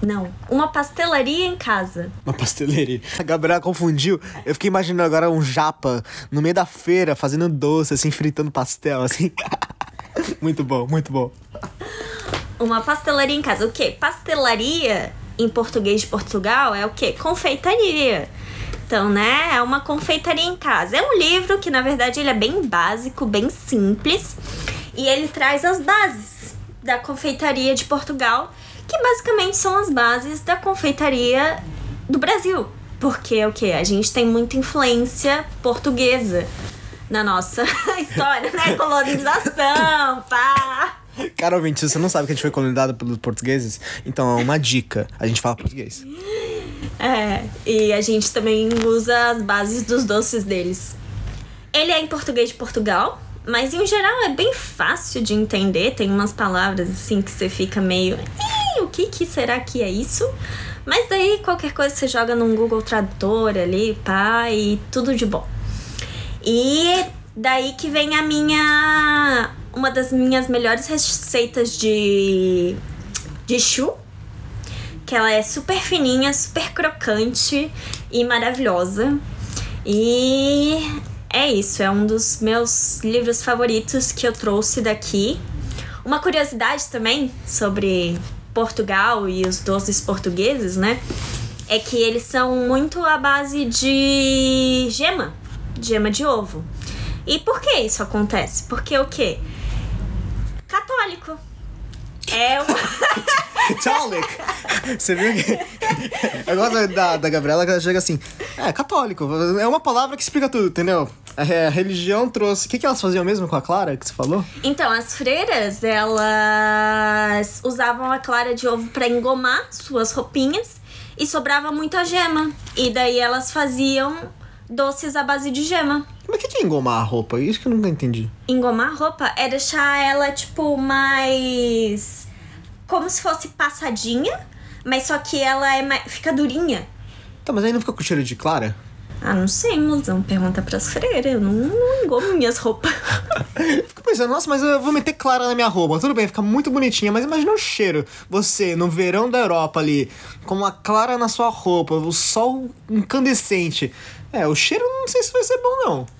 Não, Uma Pastelaria em Casa. Uma pastelaria. A Gabriela confundiu. Eu fiquei imaginando agora um japa no meio da feira fazendo doce, assim, fritando pastel, assim. muito bom, muito bom. Uma pastelaria em casa. O quê? Pastelaria em português de Portugal é o quê? Confeitaria. Então, né, é uma confeitaria em casa. É um livro que, na verdade, ele é bem básico, bem simples. E ele traz as bases da confeitaria de Portugal, que basicamente são as bases da confeitaria do Brasil. Porque o quê? A gente tem muita influência portuguesa na nossa história, né? Colonização, pá. Cara, ouvinte, se você não sabe que a gente foi colonizado pelos portugueses, então é uma dica. A gente fala português. É, e a gente também usa as bases dos doces deles. Ele é em português de Portugal, mas em geral é bem fácil de entender. Tem umas palavras assim que você fica meio. "Ih, o que, que será que é isso? Mas daí qualquer coisa você joga num Google Tradutor ali, pá, e tudo de bom. E Daí que vem a minha. Uma das minhas melhores receitas de. de chu. Que ela é super fininha, super crocante e maravilhosa. E é isso, é um dos meus livros favoritos que eu trouxe daqui. Uma curiosidade também sobre Portugal e os doces portugueses, né? É que eles são muito à base de gema, gema de ovo. E por que isso acontece? Porque o quê? Católico. É uma... Catholic. Você viu que. Eu gosto da, da Gabriela que ela chega assim. É, católico. É uma palavra que explica tudo, entendeu? A, a religião trouxe. O que, que elas faziam mesmo com a Clara que você falou? Então, as freiras, elas usavam a clara de ovo para engomar suas roupinhas e sobrava muita gema. E daí elas faziam doces à base de gema. Mas o que, que é engomar a roupa? Isso que eu nunca entendi. Engomar a roupa é deixar ela, tipo, mais. Como se fosse passadinha, mas só que ela é mais... fica durinha. Tá, mas aí não fica com cheiro de Clara? Ah, não sei, mozão. Pergunta pras freiras. Eu não, não engomo minhas roupas. Fico pensando, nossa, mas eu vou meter Clara na minha roupa. Tudo bem, fica muito bonitinha, mas imagina o cheiro. Você, no verão da Europa ali, com uma Clara na sua roupa, o sol incandescente. É, o cheiro não sei se vai ser bom, não.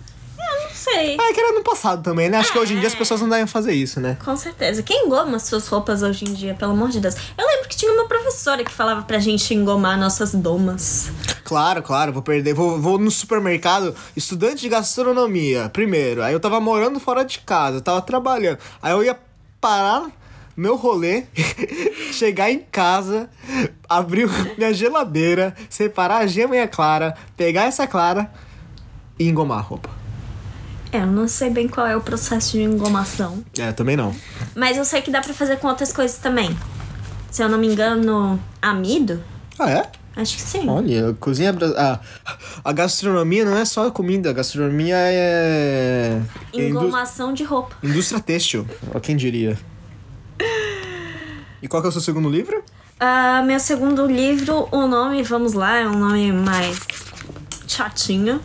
Não sei. Ah, é que era no passado também, né? Acho que hoje em dia as pessoas não devem fazer isso, né? Com certeza. Quem engoma suas roupas hoje em dia, pelo amor de Deus? Eu lembro que tinha uma professora que falava pra gente engomar nossas domas. Claro, claro, vou perder. Vou, vou no supermercado, estudante de gastronomia, primeiro. Aí eu tava morando fora de casa, eu tava trabalhando. Aí eu ia parar meu rolê, chegar em casa, abrir minha geladeira, separar a gema e a clara, pegar essa clara e engomar a roupa. É, eu não sei bem qual é o processo de engomação. É, também não. Mas eu sei que dá pra fazer com outras coisas também. Se eu não me engano, amido? Ah, é? Acho que sim. Olha, a cozinha. A, a gastronomia não é só comida, a gastronomia é. Engomação de roupa. indústria têxtil, quem diria. E qual que é o seu segundo livro? Ah, meu segundo livro, o nome, vamos lá, é um nome mais chatinho.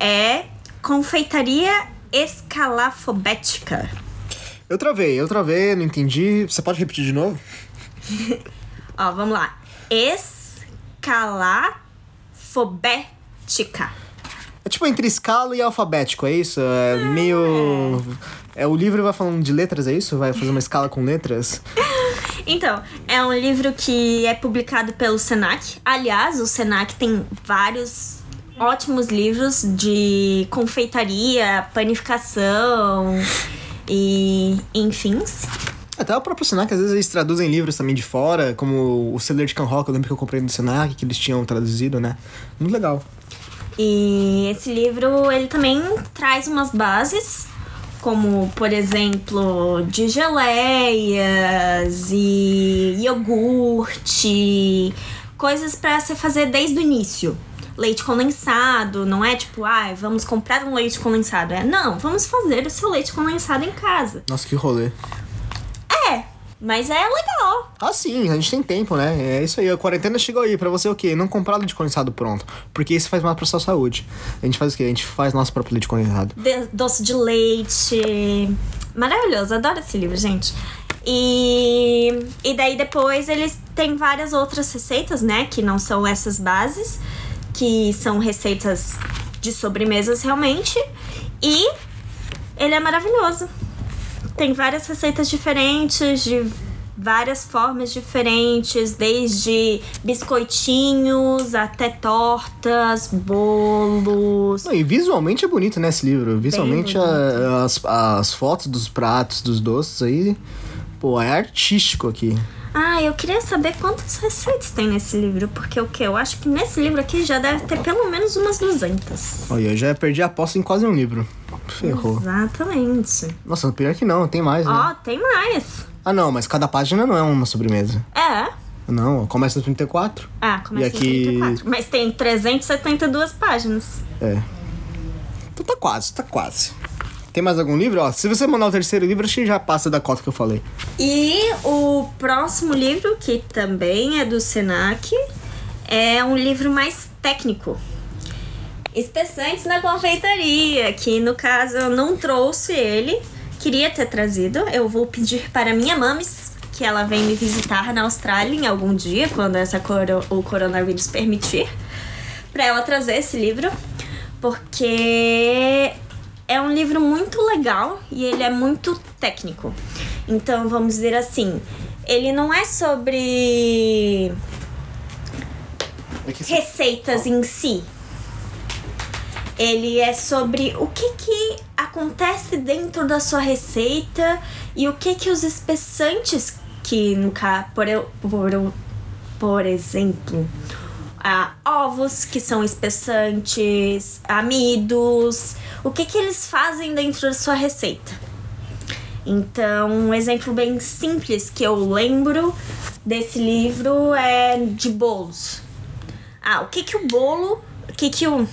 É Confeitaria Escalafobética. Eu travei, eu travei, não entendi. Você pode repetir de novo? Ó, vamos lá. Escalafobética. É tipo entre escala e alfabético, é isso? É meio. É, o livro vai falando de letras, é isso? Vai fazer uma escala com letras? Então, é um livro que é publicado pelo Senac. Aliás, o Senac tem vários ótimos livros de confeitaria, panificação e enfim. Até o próprio Senac, às vezes eles traduzem livros também de fora, como o Celer de Canrock, eu lembro que eu comprei do Senac, que eles tinham traduzido, né? Muito legal. E esse livro, ele também traz umas bases, como, por exemplo, de geleias e iogurte, coisas pra você fazer desde o início. Leite condensado, não é tipo, ah, vamos comprar um leite condensado. É, não, vamos fazer o seu leite condensado em casa. Nossa, que rolê. É, mas é legal. Ah, sim, a gente tem tempo, né? É isso aí, a quarentena chegou aí pra você o quê? Não comprar leite condensado pronto. Porque isso faz mal pra sua saúde. A gente faz o quê? A gente faz nosso próprio leite condensado. de- doce de leite. Maravilhoso, adoro esse livro, gente. E, e daí depois eles têm várias outras receitas, né? Que não são essas bases, que são receitas de sobremesas realmente. E ele é maravilhoso. Tem várias receitas diferentes, de várias formas diferentes, desde biscoitinhos até tortas, bolos. Não, e visualmente é bonito, né, esse livro. Visualmente a- as, as fotos dos pratos, dos doces aí, pô, é artístico aqui. Ah, eu queria saber quantas receitas tem nesse livro, porque o que? Eu acho que nesse livro aqui já deve ter pelo menos umas 200. Olha, eu já perdi a aposta em quase um livro. Ferrou. Exatamente. Nossa, pior que não, tem mais, né? Ó, tem mais. Ah, não, mas cada página não é uma sobremesa. É. Não, começa no 34. Ah, começa E aqui- em 34. Mas tem 372 páginas. É. Então tá quase, tá quase. Tem mais algum livro? Ó, se você mandar o terceiro livro, acho que já passa da cota que eu falei. E o próximo livro, que também é do Senac, é um livro mais técnico. espessantes na confeitaria, que no caso eu não trouxe ele, queria ter trazido. Eu vou pedir para minha mames que ela vem me visitar na Austrália em algum dia, quando essa coro o coronavírus permitir, para ela trazer esse livro, porque é um livro muito legal e ele é muito técnico. Então, vamos dizer assim, ele não é sobre receitas em si. Ele é sobre o que que acontece dentro da sua receita e o que que os espessantes que no por, por, por exemplo, ah, ovos que são espessantes, amidos, o que que eles fazem dentro da sua receita. Então, um exemplo bem simples que eu lembro desse livro é de bolos. Ah, o que que o bolo, o que que o O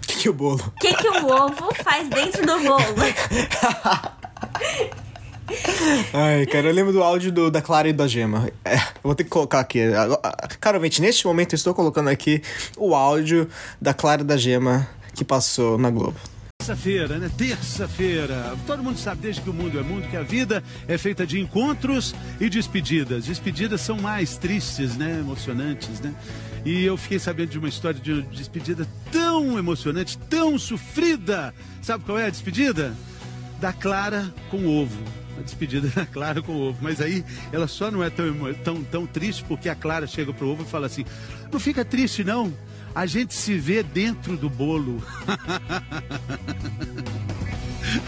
que, que o bolo? o que que o ovo faz dentro do bolo? Ai, cara, eu lembro do áudio do, da Clara e da Gema. É, vou ter que colocar aqui. Cara, neste momento eu estou colocando aqui o áudio da Clara e da Gema que passou na Globo. Terça-feira, né? Terça-feira. Todo mundo sabe desde que o mundo é mundo que a vida é feita de encontros e despedidas. Despedidas são mais tristes, né? Emocionantes, né? E eu fiquei sabendo de uma história de uma despedida tão emocionante, tão sofrida. Sabe qual é a despedida? Da Clara com ovo. A despedida da Clara com o ovo. Mas aí ela só não é tão, tão, tão triste porque a Clara chega pro ovo e fala assim: Não fica triste, não. A gente se vê dentro do bolo.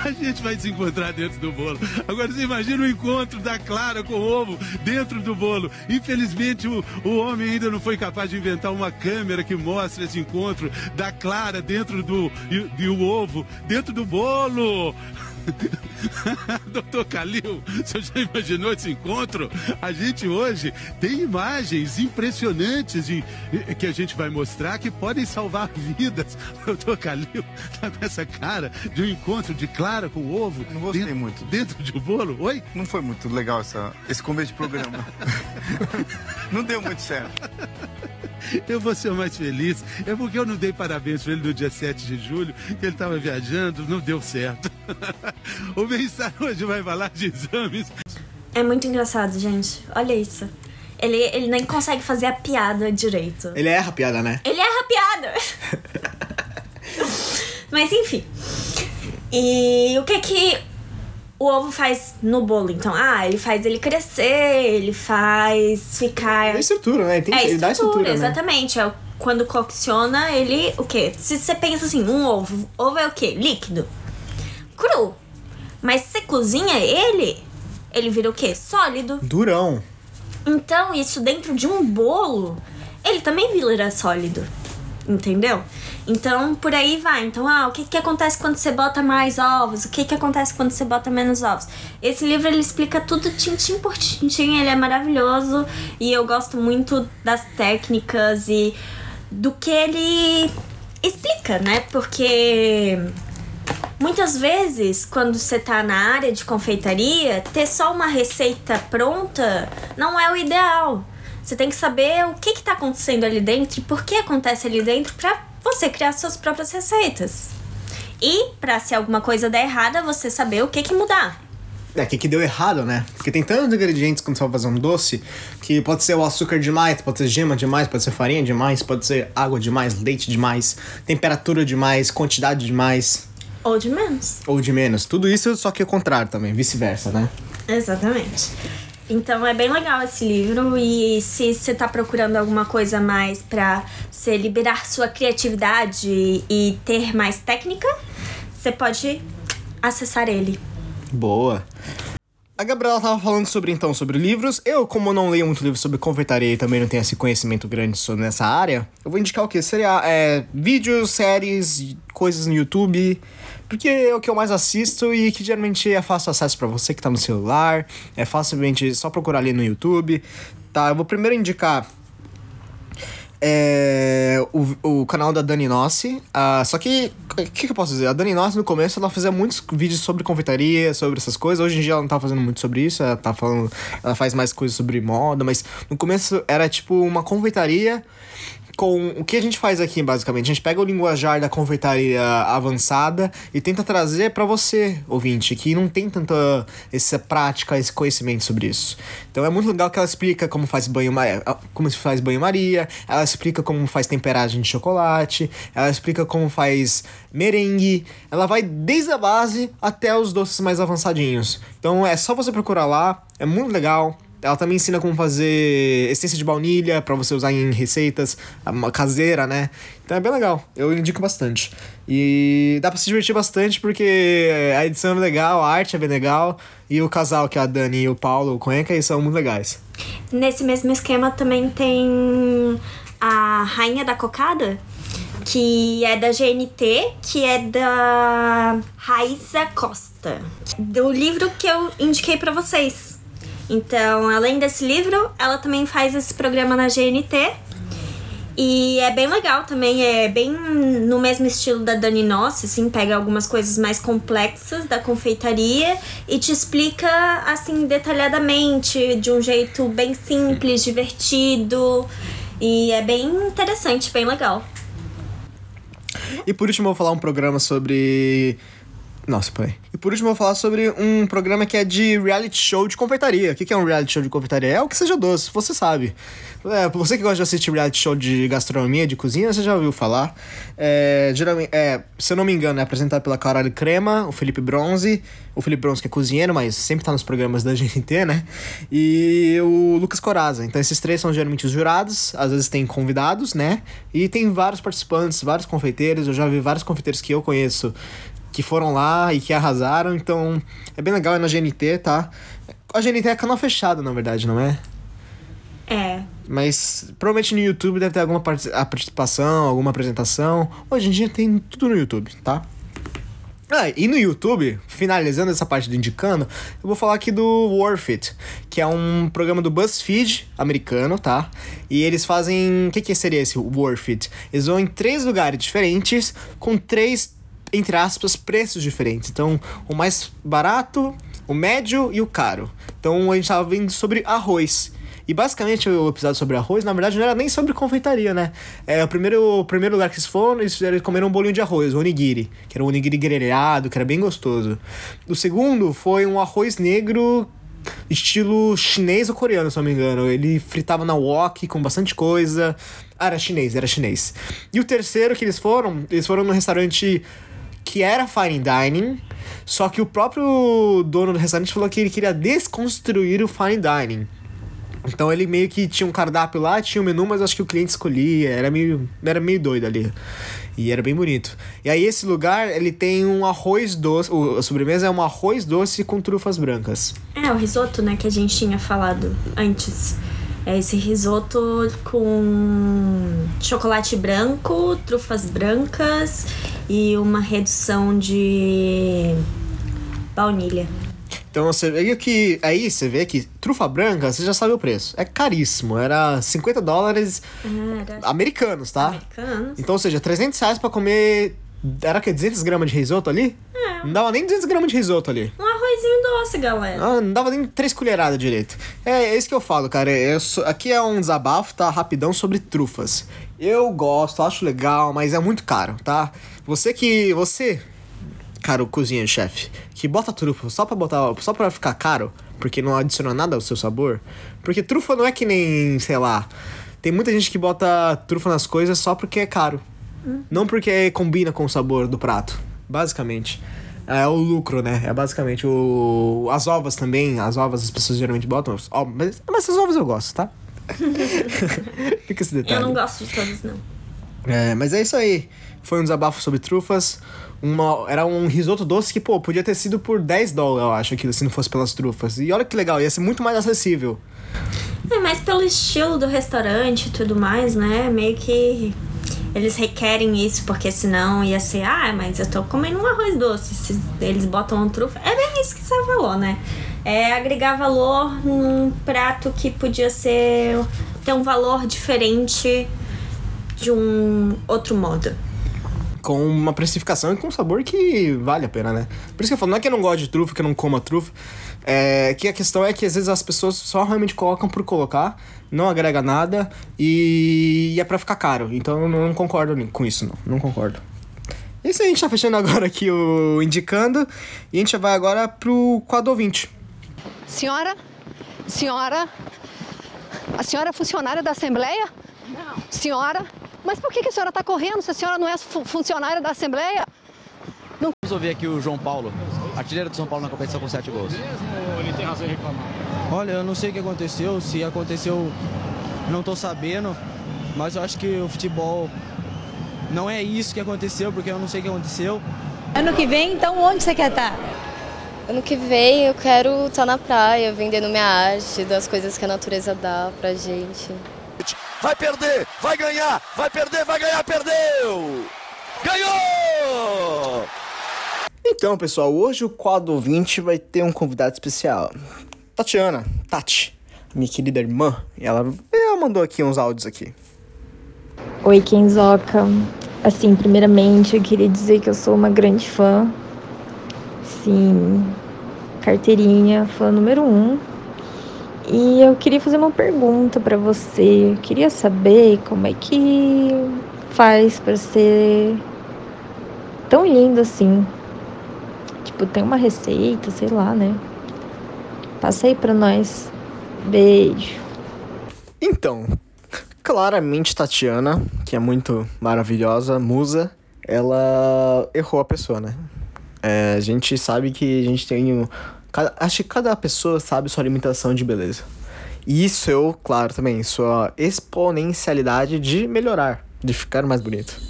A gente vai se encontrar dentro do bolo. Agora você imagina o encontro da Clara com o ovo dentro do bolo. Infelizmente o, o homem ainda não foi capaz de inventar uma câmera que mostre esse encontro da Clara dentro do e, e o ovo dentro do bolo. Doutor Calil, você já imaginou esse encontro? A gente hoje tem imagens impressionantes de, que a gente vai mostrar que podem salvar vidas. Doutor Calil tá com essa cara de um encontro de Clara com ovo. Não gostei dentro, muito. Dentro de um bolo? Oi? Não foi muito legal essa, esse começo de programa. não deu muito certo. Eu vou ser o mais feliz. É porque eu não dei parabéns para ele no dia 7 de julho, que ele estava viajando, não deu certo. o bem-estar hoje vai falar de exames É muito engraçado, gente. Olha isso. Ele, ele nem consegue fazer a piada direito. Ele erra a piada, né? Ele erra a piada. Mas enfim. E o que que o ovo faz no bolo? Então, ah, ele faz ele crescer, ele faz ficar. É estrutura, né? Ele, tem, É ele dá estrutura, né? exatamente. É o- quando cocciona, ele. O quê? Se você pensa assim, um ovo. Ovo é o quê? Líquido. Cru. Mas se você cozinha ele, ele vira o quê? Sólido. Durão. Então, isso dentro de um bolo, ele também vira sólido. Entendeu? Então, por aí vai. Então, ah, o que que acontece quando você bota mais ovos? O que que acontece quando você bota menos ovos? Esse livro, ele explica tudo tintim por tintim. Ele é maravilhoso. E eu gosto muito das técnicas e do que ele explica, né? Porque... Muitas vezes, quando você tá na área de confeitaria, ter só uma receita pronta não é o ideal. Você tem que saber o que que tá acontecendo ali dentro e por que acontece ali dentro pra você criar suas próprias receitas. E pra se alguma coisa der errada, você saber o que que mudar. É, o que, que deu errado, né? Porque tem tantos ingredientes quando você vai fazer um doce que pode ser o açúcar demais, pode ser gema demais, pode ser farinha demais, pode ser água demais, leite demais, temperatura demais, quantidade demais Ou de menos. ou de menos. Tudo isso só que é o contrário também, vice-versa, né? Exatamente. Então é bem legal esse livro e se você tá procurando alguma coisa mais pra você liberar sua criatividade e ter mais técnica, você pode acessar ele. Boa. A Gabriela tava falando sobre então sobre livros. Eu, como não leio muito livro sobre confeitaria e também não tenho esse conhecimento grande sobre nessa área, eu vou indicar o que? Seria é, vídeos, séries, coisas no YouTube. Porque é o que eu mais assisto e que geralmente é fácil acesso pra você que tá no celular. É facilmente só procurar ali no YouTube. Tá, eu vou primeiro indicar é, o, o canal da Dani Nossi. Ah, só que, o que, que eu posso dizer? A Dani Nossi, no começo, ela fazia muitos vídeos sobre confeitaria, sobre essas coisas. Hoje em dia ela não tá fazendo muito sobre isso, ela tá falando. Ela faz mais coisas sobre moda, mas no começo era tipo uma confeitaria com o que a gente faz aqui, basicamente. A gente pega o linguajar da confeitaria avançada e tenta trazer para você, ouvinte, que não tem tanta essa prática, esse conhecimento sobre isso. Então é muito legal que ela explica como faz banho como se faz banho-maria, ela explica como faz temperagem de chocolate, ela explica como faz merengue, ela vai desde a base até os doces mais avançadinhos. Então é só você procurar lá, é muito legal. Ela também ensina como fazer essência de baunilha para você usar em receitas, caseira, né? Então é bem legal. Eu indico bastante. E dá pra se divertir bastante porque a edição é legal, a arte é bem legal. E o casal, que é a Dani e o Paulo, Cuenca, são muito legais. Nesse mesmo esquema também tem a Rainha da Cocada, que é da GNT, que é da Raiza Costa. Do livro que eu indiquei para vocês. Então, além desse livro, ela também faz esse programa na GNT. E é bem legal também, é bem no mesmo estilo da Dani Nossi, assim, pega algumas coisas mais complexas da confeitaria e te explica, assim, detalhadamente, de um jeito bem simples, divertido. E é bem interessante, bem legal. E por último, eu vou falar um programa sobre nossa, peraí. E por último, eu vou falar sobre um programa que é de reality show de confeitaria. O que é um reality show de confeitaria? É o que seja doce, você sabe. É, você que gosta de assistir reality show de gastronomia, de cozinha, você já ouviu falar. É, geralmente, é, se eu não me engano, é apresentado pela Carol Crema, o Felipe Bronze. O Felipe Bronze que é cozinheiro, mas sempre tá nos programas da GNT, né? E o Lucas Coraza. Então esses três são geralmente os jurados. Às vezes tem convidados, né? E tem vários participantes, vários confeiteiros. Eu já vi vários confeiteiros que eu conheço que foram lá e que arrasaram. Então, é bem legal, é na GNT, tá? A GNT é canal fechado, na verdade, não é? É. Mas provavelmente no YouTube deve ter alguma participação, alguma apresentação. Hoje em dia tem tudo no YouTube, tá? Ah, e no YouTube, finalizando essa parte do indicando, eu vou falar aqui do Worth It, que é um programa do BuzzFeed americano, tá? E eles fazem. O que, que seria esse Worth It? Eles vão em três lugares diferentes, com três entre aspas, preços diferentes. Então, o mais barato, o médio e o caro. Então, a gente tava vendo sobre arroz. E basicamente o episódio sobre arroz, na verdade, não era nem sobre confeitaria, né? É, o primeiro, o primeiro lugar que eles foram, eles, eles comeram um bolinho de arroz, o onigiri, que era um onigiri grelhado, que era bem gostoso. O segundo foi um arroz negro estilo chinês ou coreano, se não me engano. Ele fritava na wok com bastante coisa. Ah, era chinês, era chinês. E o terceiro que eles foram, eles foram num restaurante que era fine dining, só que o próprio dono do restaurante falou que ele queria desconstruir o fine dining. Então ele meio que tinha um cardápio lá, tinha um menu, mas acho que o cliente escolhia, era meio, era meio doido ali. E era bem bonito. E aí esse lugar, ele tem um arroz doce, a sobremesa é um arroz doce com trufas brancas. É, o risoto, né, que a gente tinha falado antes. É esse risoto com chocolate branco, trufas brancas e uma redução de baunilha. Então você vê que. Aí você vê que trufa branca, você já sabe o preço. É caríssimo. Era 50 dólares Era... americanos, tá? Americanos. Então, ou seja, 300 reais pra comer. Era que 200 gramas de risoto ali? É. Não dava nem 200 gramas de risoto ali. Doce, galera. Ah, não dava nem três colheradas direito. É, é isso que eu falo, cara. Eu sou, aqui é um desabafo, tá? Rapidão sobre trufas. Eu gosto, acho legal, mas é muito caro, tá? Você que. Você, caro cozinha-chefe, que bota trufa só pra botar. só pra ficar caro, porque não adiciona nada ao seu sabor. Porque trufa não é que nem, sei lá. Tem muita gente que bota trufa nas coisas só porque é caro. Hum. Não porque combina com o sabor do prato. Basicamente. É o lucro, né? É basicamente o. As ovas também. As ovas as pessoas geralmente botam. Ó, mas, mas essas ovas eu gosto, tá? Fica esse detalhe. Eu não gosto de todas, não. É, mas é isso aí. Foi um desabafo sobre trufas. Uma, era um risoto doce que, pô, podia ter sido por 10 dólares, eu acho, aquilo, se não fosse pelas trufas. E olha que legal, ia ser muito mais acessível. É, mas pelo estilo do restaurante e tudo mais, né? Meio que eles requerem isso, porque senão ia ser, ah, mas eu tô comendo um arroz doce. Se eles botam um trufa. É bem isso que você falou, né? É agregar valor num prato que podia ser. ter um valor diferente de um outro modo com uma precificação e com um sabor que vale a pena, né? Por isso que eu falo, não é que eu não gosto de trufa, que eu não como a trufa, É, que a questão é que às vezes as pessoas só realmente colocam por colocar, não agrega nada e, e é pra ficar caro. Então eu não concordo com isso, não. Não concordo. Isso a gente tá fechando agora aqui o indicando e a gente vai agora pro quadro ouvinte. Senhora? Senhora? A senhora é funcionária da Assembleia? Não. Senhora? Mas por que, que a senhora está correndo se a senhora não é fu funcionária da Assembleia? Não... Vamos ouvir aqui o João Paulo, artilheiro do São Paulo na competição com sete gols. Ele tem razão em reclamar? Olha, eu não sei o que aconteceu, se aconteceu, não estou sabendo, mas eu acho que o futebol não é isso que aconteceu, porque eu não sei o que aconteceu. Ano que vem, então, onde você quer estar? Ano que vem eu quero estar na praia, vendendo minha arte, das coisas que a natureza dá pra gente. Vai perder, vai ganhar, vai perder, vai ganhar, perdeu! Então, pessoal, hoje o quadro 20 vai ter um convidado especial. Tatiana, Tati, minha querida irmã, ela, ela mandou aqui uns áudios aqui. Oi, Kenzoca. Assim, primeiramente, eu queria dizer que eu sou uma grande fã. Sim, carteirinha, fã número um. E eu queria fazer uma pergunta para você. Eu queria saber como é que faz para ser tão lindo assim. Tipo, tem uma receita, sei lá, né? Passa aí pra nós. Beijo. Então, claramente Tatiana, que é muito maravilhosa, musa, ela errou a pessoa, né? É, a gente sabe que a gente tem. Um, cada, acho que cada pessoa sabe sua limitação de beleza. E isso eu, claro, também, sua exponencialidade de melhorar, de ficar mais bonito.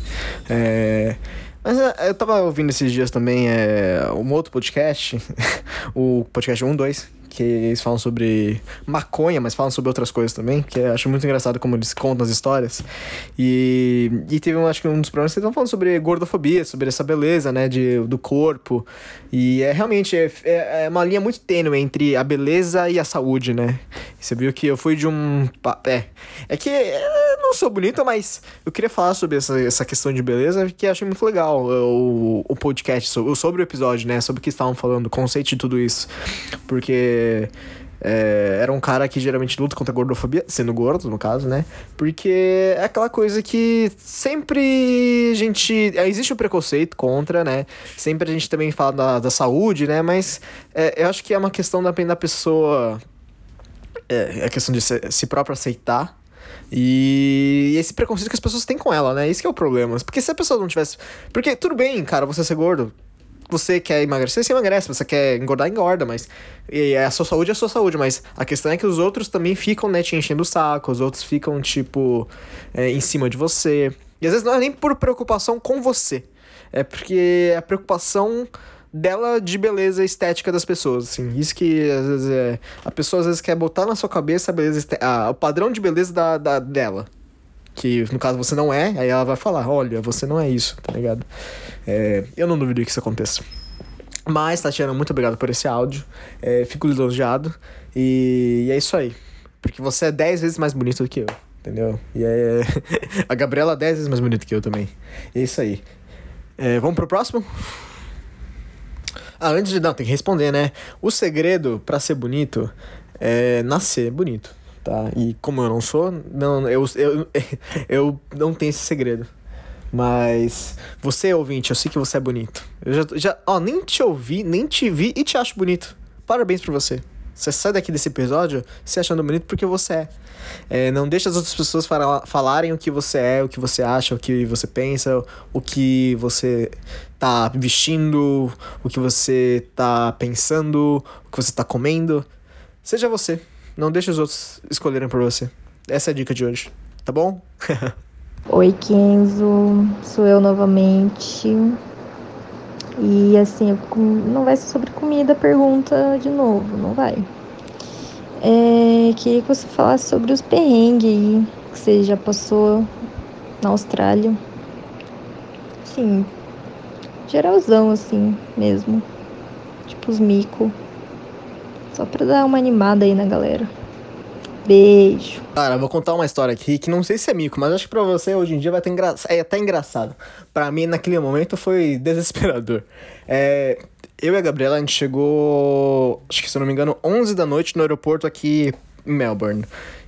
É, mas é, eu tava ouvindo esses dias também é, um outro podcast, o podcast 1, 2, que eles falam sobre maconha, mas falam sobre outras coisas também, que eu acho muito engraçado como eles contam as histórias. E, e teve, um, acho que um dos programas que eles estão falando sobre gordofobia, sobre essa beleza, né, de, do corpo. E é realmente é, é, é uma linha muito tênue entre a beleza e a saúde, né? Você viu que eu fui de um. É. É que eu não sou bonita, mas eu queria falar sobre essa, essa questão de beleza, que achei muito legal o, o podcast, sobre, sobre o episódio, né? Sobre o que estavam falando, o conceito de tudo isso. Porque é, era um cara que geralmente luta contra a gordofobia, sendo gordo, no caso, né? Porque é aquela coisa que sempre a gente. É, existe o um preconceito contra, né? Sempre a gente também fala da, da saúde, né? Mas é, eu acho que é uma questão também da pessoa. É, é a questão de se, próprio aceitar. E esse preconceito que as pessoas têm com ela, né? Isso que é o problema. Porque se a pessoa não tivesse. Porque tudo bem, cara, você ser gordo você quer emagrecer, você emagrece. Você quer engordar, engorda. Mas e a sua saúde é a sua saúde. Mas a questão é que os outros também ficam, né, te enchendo o saco. Os outros ficam, tipo, é, em cima de você. E às vezes não é nem por preocupação com você. É porque é a preocupação dela de beleza estética das pessoas, assim. Isso que às vezes é. A pessoa às vezes quer botar na sua cabeça a beleza a, o padrão de beleza da, da, dela que no caso você não é, aí ela vai falar, olha, você não é isso, tá ligado? É, eu não duvido que isso aconteça. Mas, Tatiana, muito obrigado por esse áudio. É, fico lisonjeado. E, e, é isso aí. Porque você é 10 vezes mais bonito do que eu, entendeu? E é. A Gabriela é 10 vezes mais bonita que eu também. É isso aí. É, vamos pro próximo? Ah, antes de. Não, tem que responder, né? O segredo para ser bonito é nascer bonito tá? E como eu não sou, não, eu, eu, eu não tenho esse segredo. Mas você, ouvinte, eu sei que você é bonito. Eu já, já ó, nem te ouvi, nem te vi e te acho bonito. Parabéns pra você. Você sai daqui desse episódio se achando bonito porque você é. é não deixa as outras pessoas fala, falarem o que você é, o que você acha, o que você pensa, o que você tá vestindo, o que você tá pensando, o que você tá comendo. Seja você. Não deixe os outros escolherem por você. Essa é a dica de hoje, tá bom? Oi, Kenzo. Sou eu novamente. E assim, não vai ser sobre comida a pergunta de novo, não vai. É, queria que você falasse sobre os perrengues aí que você já passou na Austrália. Sim, geralzão assim mesmo. Tipo os mico. Só pra dar uma animada aí na galera. Beijo. Cara, vou contar uma história aqui que não sei se é mico, mas acho que pra você hoje em dia vai ter engra... é até engraçado. Pra mim, naquele momento, foi desesperador. É... eu e a Gabriela, a gente chegou, acho que se eu não me engano, 11 da noite no aeroporto aqui em Melbourne.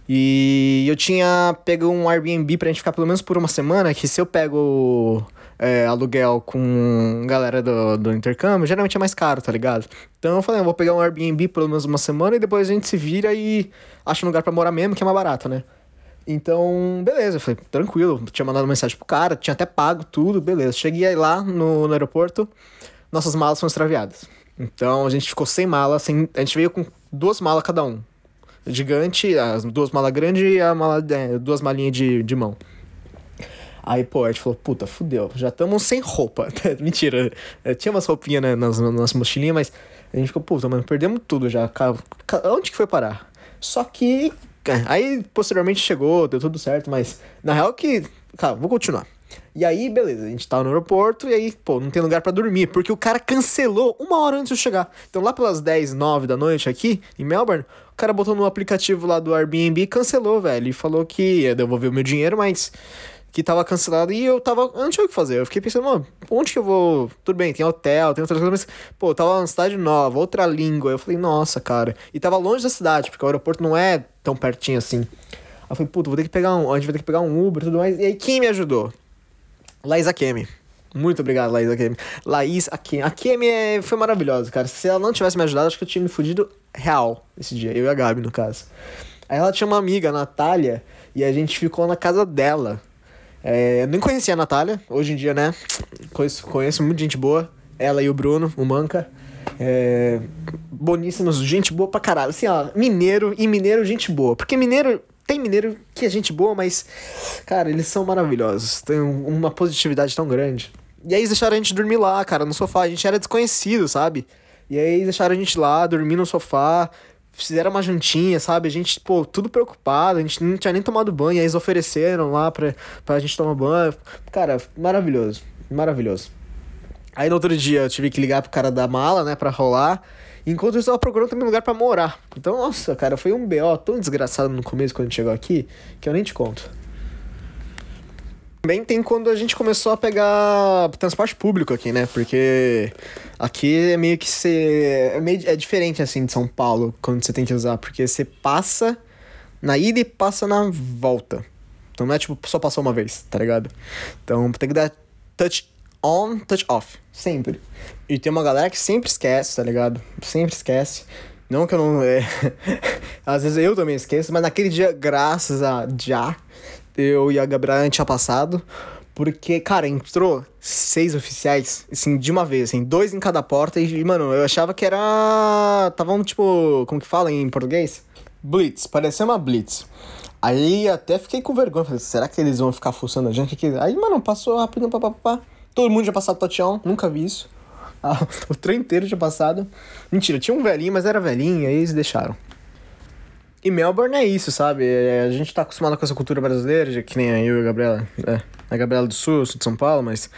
E eu tinha pego um Airbnb pra gente ficar pelo menos por uma semana, que se eu pego é, aluguel com galera do, do intercâmbio, geralmente é mais caro, tá ligado? Então eu falei, eu vou pegar um Airbnb pelo menos uma semana e depois a gente se vira e acha um lugar pra morar mesmo, que é mais barato, né? Então, beleza, eu falei, tranquilo, tinha mandado mensagem pro cara, tinha até pago tudo, beleza. Cheguei lá no, no aeroporto, nossas malas foram extraviadas. Então a gente ficou sem mala, sem, a gente veio com duas malas cada um gigante, as duas malas grandes e a mala, é, duas malinhas de, de mão. Aí, pô, a gente falou, puta, fudeu, já estamos sem roupa. Mentira, é, tinha umas roupinhas né, nas, nas mochilinhas, mas a gente ficou, puta, mano, perdemos tudo já. Onde que foi parar? Só que. É, aí, posteriormente chegou, deu tudo certo, mas na real que. Cara, vou continuar. E aí, beleza, a gente tava no aeroporto e aí, pô, não tem lugar para dormir, porque o cara cancelou uma hora antes de eu chegar. Então, lá pelas 10, 9 da noite aqui, em Melbourne, o cara botou no aplicativo lá do Airbnb e cancelou, velho. E falou que ia devolver o meu dinheiro, mas que tava cancelado e eu tava. Eu não tinha o que fazer. Eu fiquei pensando, mano, onde que eu vou. Tudo bem, tem hotel, tem outras coisas, mas, pô, tava numa cidade nova, outra língua. Eu falei, nossa, cara. E tava longe da cidade, porque o aeroporto não é tão pertinho assim. Aí eu falei, puta, vou ter que pegar um. A gente vai ter que pegar um Uber e tudo mais. E aí, quem me ajudou? Laís Akemi. Muito obrigado, Laís Akemi. Laís Akemi. Akemi é, foi maravilhosa, cara. Se ela não tivesse me ajudado, acho que eu tinha me fudido real esse dia. Eu e a Gabi, no caso. Aí ela tinha uma amiga, a Natália, e a gente ficou na casa dela. É, nem conhecia a Natália, hoje em dia, né? Conheço, conheço muita gente boa. Ela e o Bruno, o Manca. É, boníssimos, gente boa pra caralho. Assim, ó, mineiro e mineiro, gente boa. Porque mineiro tem mineiro que é gente boa, mas, cara, eles são maravilhosos. Tem uma positividade tão grande. E aí eles deixaram a gente dormir lá, cara, no sofá. A gente era desconhecido, sabe? E aí deixaram a gente lá, dormir no sofá. Fizeram uma jantinha, sabe? A gente, pô, tudo preocupado. A gente não tinha nem tomado banho. Aí eles ofereceram lá pra, pra gente tomar banho. Cara, maravilhoso. Maravilhoso. Aí no outro dia eu tive que ligar pro cara da mala, né, pra rolar. Enquanto eu estava procurando também lugar para morar. Então, nossa, cara, foi um BO tão desgraçado no começo quando a gente chegou aqui, que eu nem te conto. Também tem quando a gente começou a pegar transporte público aqui, né? Porque aqui é meio que ser. É, meio, é diferente assim de São Paulo quando você tem que usar, porque você passa na ida e passa na volta. Então não é tipo só passou uma vez, tá ligado? Então tem que dar touch on, touch off. Sempre. E tem uma galera que sempre esquece, tá ligado? Sempre esquece. Não que eu não. É... Às vezes eu também esqueço, mas naquele dia, graças a já, eu e a Gabriela tinha passado. Porque, cara, entrou seis oficiais, assim, de uma vez, assim, dois em cada porta. E, mano, eu achava que era. Estavam, tipo, como que fala em português? Blitz, parecia uma Blitz. Aí até fiquei com vergonha. Falei, será que eles vão ficar fuçando a gente? Aí, mano, passou rápido, papapá. Todo mundo já passado touchdown, nunca vi isso. O trem inteiro tinha passado. Mentira, tinha um velhinho, mas era velhinho, aí eles deixaram. E Melbourne é isso, sabe? É, a gente tá acostumado com essa cultura brasileira, que nem eu e a Gabriela. É, a Gabriela do Sul, eu sou de São Paulo, mas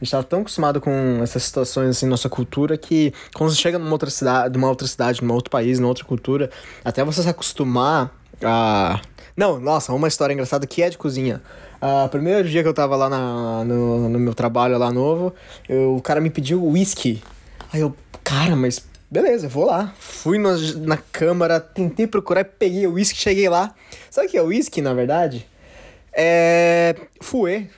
a gente tá tão acostumado com essas situações, assim, nossa cultura, que quando você chega numa outra cidade, numa outra cidade, num outro país, numa outra cultura, até você se acostumar a. Não, nossa, uma história engraçada que é de cozinha. Uh, primeiro dia que eu tava lá na, no, no meu trabalho lá novo, eu, o cara me pediu whisky. Aí eu, cara, mas beleza, vou lá. Fui na, na câmara, tentei procurar, peguei o whisky, cheguei lá. Sabe o que é whisky, na verdade? É. Fouet.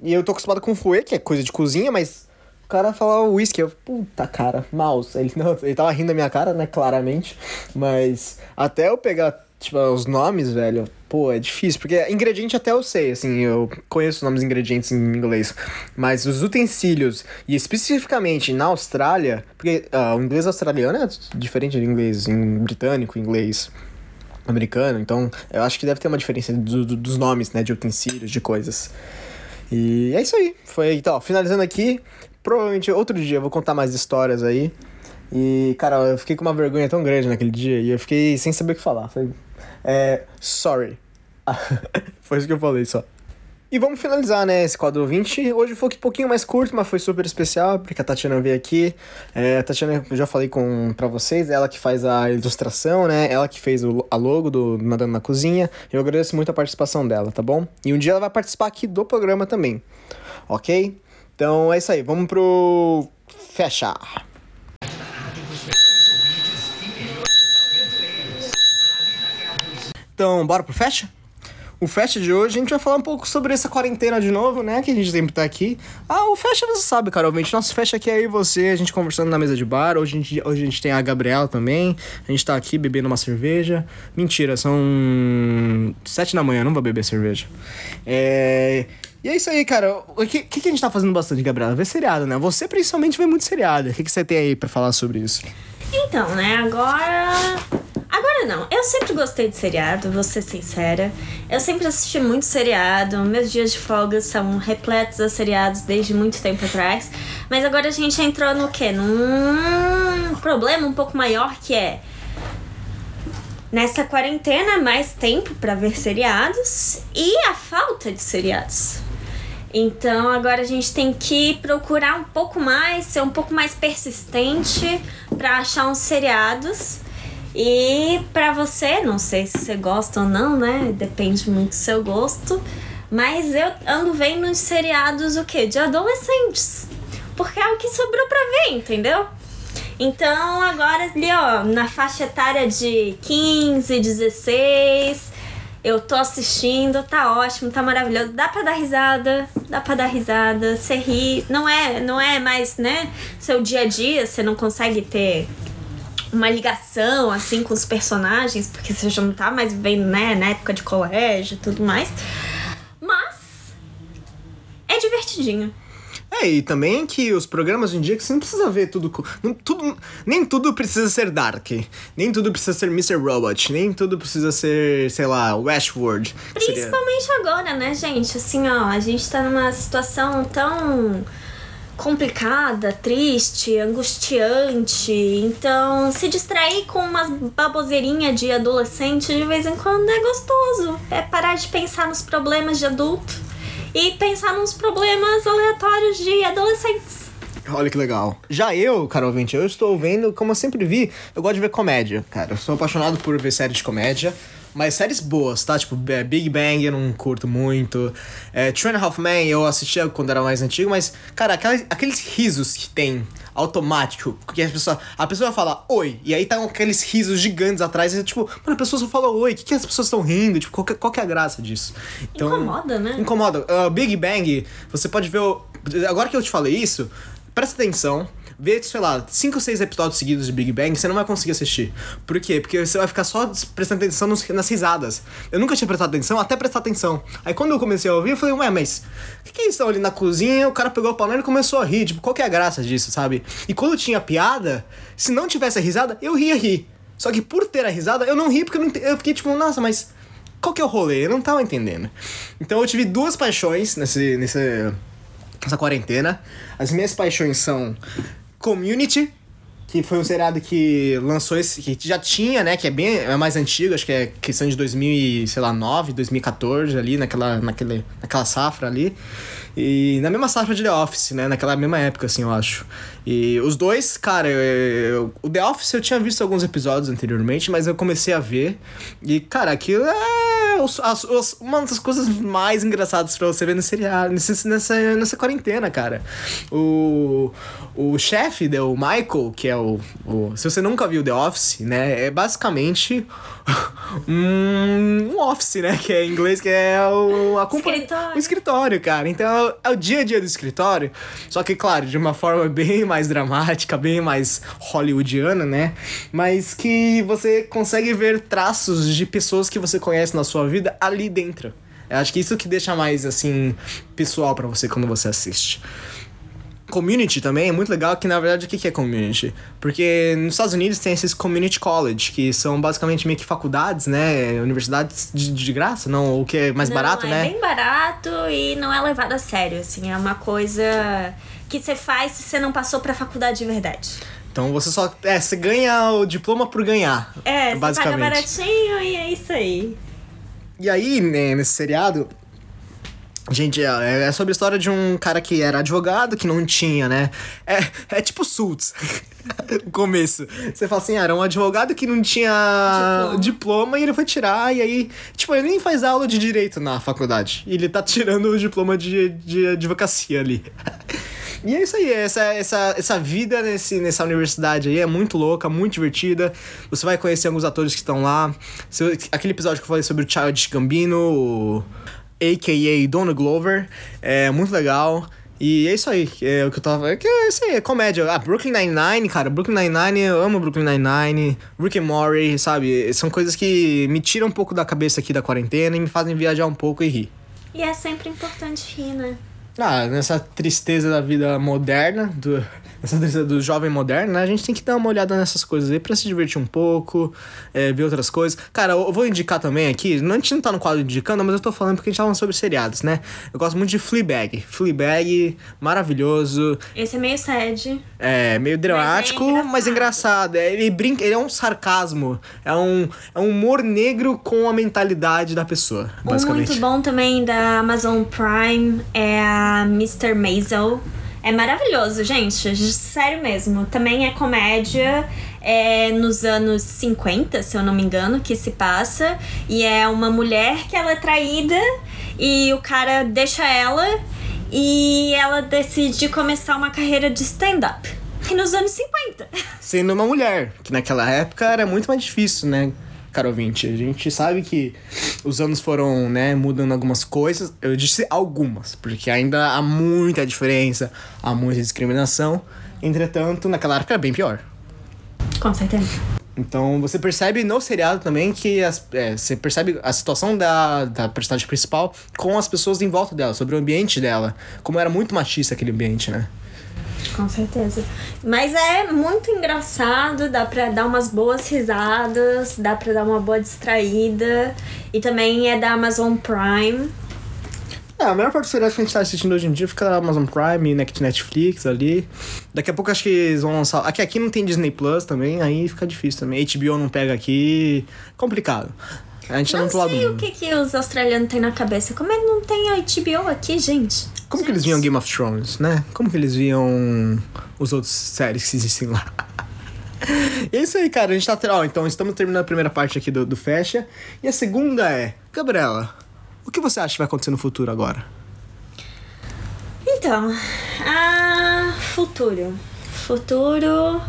E eu tô acostumado com fouet, que é coisa de cozinha, mas o cara falava whisky. Eu, puta cara, mouse. Ele, não, ele tava rindo da minha cara, né, claramente. Mas até eu pegar Tipo, os nomes, velho, pô, é difícil, porque ingrediente até eu sei, assim, eu conheço os nomes ingredientes em inglês, mas os utensílios, e especificamente na Austrália, porque uh, o inglês australiano é diferente do inglês em britânico, inglês americano, então eu acho que deve ter uma diferença do, do, dos nomes, né, de utensílios, de coisas. E é isso aí, foi, então, finalizando aqui, provavelmente outro dia eu vou contar mais histórias aí, e, cara, eu fiquei com uma vergonha tão grande naquele dia e eu fiquei sem saber o que falar. Falei, é. Sorry. foi isso que eu falei só. E vamos finalizar, né, esse quadro 20. Hoje foi um pouquinho mais curto, mas foi super especial, porque a Tatiana veio aqui. É, a Tatiana, eu já falei com, pra vocês, ela que faz a ilustração, né? Ela que fez o, a logo do Nadando na Cozinha. Eu agradeço muito a participação dela, tá bom? E um dia ela vai participar aqui do programa também, ok? Então é isso aí, vamos pro. Fechar. Então, bora pro fecha? O Fecha de hoje a gente vai falar um pouco sobre essa quarentena de novo, né? Que a gente sempre tá aqui. Ah, o Fecha você sabe, Carol. Gente, nosso Fecha aqui é e você, a gente conversando na mesa de bar. Hoje a gente, hoje a gente tem a Gabriela também. A gente tá aqui bebendo uma cerveja. Mentira, são sete da manhã, não vou beber cerveja. É. E é isso aí, cara. O que, que, que a gente tá fazendo bastante, Gabriela? Ver seriado, né? Você principalmente vê muito seriado. O que, que você tem aí pra falar sobre isso? Então, né, agora. Agora não. Eu sempre gostei de seriado, vou ser sincera. Eu sempre assisti muito seriado. Meus dias de folga são repletos a seriados desde muito tempo atrás. Mas agora a gente entrou no quê? Num problema um pouco maior que é. Nessa quarentena, mais tempo para ver seriados e a falta de seriados. Então agora a gente tem que procurar um pouco mais, ser um pouco mais persistente para achar uns seriados. E para você, não sei se você gosta ou não, né? Depende muito do seu gosto. Mas eu ando vendo uns seriados o quê? De adolescentes. Porque é o que sobrou pra ver, entendeu? Então agora ali, ó, na faixa etária de 15, 16, eu tô assistindo, tá ótimo, tá maravilhoso. Dá pra dar risada, dá pra dar risada, você ri. Não é, não é mais, né? Seu dia a dia, você não consegue ter uma ligação assim com os personagens, porque você já não tá mais vivendo, né, na época de colégio e tudo mais. Mas é divertidinho. É, e também que os programas hoje em dia que você não precisa ver tudo, não, tudo. Nem tudo precisa ser Dark. Nem tudo precisa ser Mr. Robot. Nem tudo precisa ser, sei lá, Westworld. Principalmente seria... agora, né, gente? Assim, ó, a gente tá numa situação tão complicada, triste, angustiante. Então, se distrair com umas baboseirinhas de adolescente de vez em quando é gostoso. É parar de pensar nos problemas de adulto e pensar nos problemas aleatórios de adolescentes. Olha que legal. Já eu, Carol Vinte, eu estou vendo, como eu sempre vi, eu gosto de ver comédia, cara. Eu sou apaixonado por ver séries de comédia. Mas séries boas, tá? Tipo, é, Big Bang eu não curto muito. É, Two and a Half Men eu assistia quando era mais antigo, mas, cara, aquelas, aqueles risos que tem automático, porque a pessoa, a pessoa fala oi, e aí tá aqueles risos gigantes atrás, e tipo, mano, a pessoa só fala oi, o que, que as pessoas estão rindo? Tipo, qual que, qual que é a graça disso? Então, incomoda, né? Incomoda. Uh, Big Bang, você pode ver. O, agora que eu te falei isso, presta atenção vê, sei lá, 5 ou 6 episódios seguidos de Big Bang, você não vai conseguir assistir. Por quê? Porque você vai ficar só prestando atenção nos, nas risadas. Eu nunca tinha prestado atenção, até prestar atenção. Aí quando eu comecei a ouvir, eu falei, ué, mas o que, que eles estão ali na cozinha? O cara pegou a panela e começou a rir. Tipo, qual que é a graça disso, sabe? E quando tinha piada, se não tivesse a risada, eu ria rir. Só que por ter a risada, eu não ri porque eu, não, eu fiquei tipo, nossa, mas qual que é o rolê? Eu não tava entendendo. Então eu tive duas paixões nesse, nesse, nessa quarentena. As minhas paixões são Community, que foi um seriado que lançou esse. que já tinha, né? Que é bem é mais antigo, acho que é questão de 2009, 2014, ali, naquela, naquele, naquela safra ali. E na mesma safra de The Office, né? Naquela mesma época, assim, eu acho. E os dois, cara, eu, eu, o The Office eu tinha visto alguns episódios anteriormente, mas eu comecei a ver. E, cara, aquilo é os, as, os, uma das coisas mais engraçadas pra você ver no seriado, nesse, nessa, nessa quarentena, cara. O, o chefe, né, o Michael, que é o, o. Se você nunca viu The Office, né? É basicamente um, um office, né? Que é em inglês, que é o. A escritório. O escritório, cara. Então é o dia a dia do escritório. Só que, claro, de uma forma bem mais dramática, bem mais hollywoodiana, né? Mas que você consegue ver traços de pessoas que você conhece na sua vida ali dentro. Eu acho que isso que deixa mais, assim, pessoal para você quando você assiste. Community também é muito legal, que na verdade o que é community? Porque nos Estados Unidos tem esses community college, que são basicamente meio que faculdades, né? Universidades de, de graça, não? O que é mais não, barato, é né? É bem barato e não é levado a sério, assim, é uma coisa que você faz se você não passou pra faculdade de verdade. Então você só. É, você ganha o diploma por ganhar. É, basicamente. você paga baratinho e é isso aí. E aí, né, nesse seriado. Gente, é, é sobre a história de um cara que era advogado, que não tinha, né? É, é tipo Suits. o começo. Você fala assim, ah, era um advogado que não tinha diploma. diploma. e ele foi tirar, e aí, tipo, ele nem faz aula de direito na faculdade. E ele tá tirando o diploma de, de advocacia ali. E é isso aí, essa, essa, essa vida nesse, nessa universidade aí é muito louca, muito divertida. Você vai conhecer alguns atores que estão lá. Aquele episódio que eu falei sobre o Childish Gambino, a.k.a. Donald Glover, é muito legal. E é isso aí, é o que eu tava. É, que é isso aí, é comédia. Ah, Brooklyn Nine-Nine, cara. Brooklyn Nine-Nine, eu amo Brooklyn Nine-Nine. Rick and Morty, sabe? São coisas que me tiram um pouco da cabeça aqui da quarentena e me fazem viajar um pouco e rir. E é sempre importante rir, né? Ah, nessa tristeza da vida moderna, do, nessa tristeza do jovem moderno, né? A gente tem que dar uma olhada nessas coisas aí pra se divertir um pouco, é, ver outras coisas. Cara, eu vou indicar também aqui, não, a gente não tá no quadro indicando, mas eu tô falando porque a gente tá falando sobre seriados, né? Eu gosto muito de Fleabag. Fleabag, maravilhoso, Esse é meio sad. é meio dramático, mas é engraçado. É, ele brinca, ele é um sarcasmo, é um, é um humor negro com a mentalidade da pessoa, Um basicamente. muito bom também da Amazon Prime é a Mr. Maisel. É maravilhoso, gente. Sério mesmo. Também é comédia. É nos anos 50, se eu não me engano, que se passa. E é uma mulher que ela é traída e o cara deixa ela e ela decide começar uma carreira de stand-up. Nos anos 50. sendo uma mulher, que naquela época era muito mais difícil, né, caro ouvinte? A gente sabe que os anos foram, né, mudando algumas coisas. Eu disse algumas, porque ainda há muita diferença, há muita discriminação. Entretanto, naquela época era bem pior. Com certeza. Então você percebe no seriado também que as, é, você percebe a situação da, da personagem principal com as pessoas em volta dela, sobre o ambiente dela. Como era muito machista aquele ambiente, né? Com certeza. Mas é muito engraçado, dá pra dar umas boas risadas, dá pra dar uma boa distraída. E também é da Amazon Prime. É, a maior parte dos seriados que a gente tá assistindo hoje em dia fica na Amazon Prime, né, Netflix ali. Daqui a pouco acho que eles vão lançar. Aqui, aqui não tem Disney Plus também, aí fica difícil também. HBO não pega aqui. Complicado. A gente tá Não outro lado do sei o que, que os australianos têm na cabeça. Como é que não tem a HBO aqui, gente? Como que eles viam Game of Thrones, né? Como que eles viam os outros séries que existem lá? É isso aí, cara. A gente tá. Ó, então estamos terminando a primeira parte aqui do, do Fecha. E a segunda é. Gabriela, o que você acha que vai acontecer no futuro agora? Então, a futuro. Futuro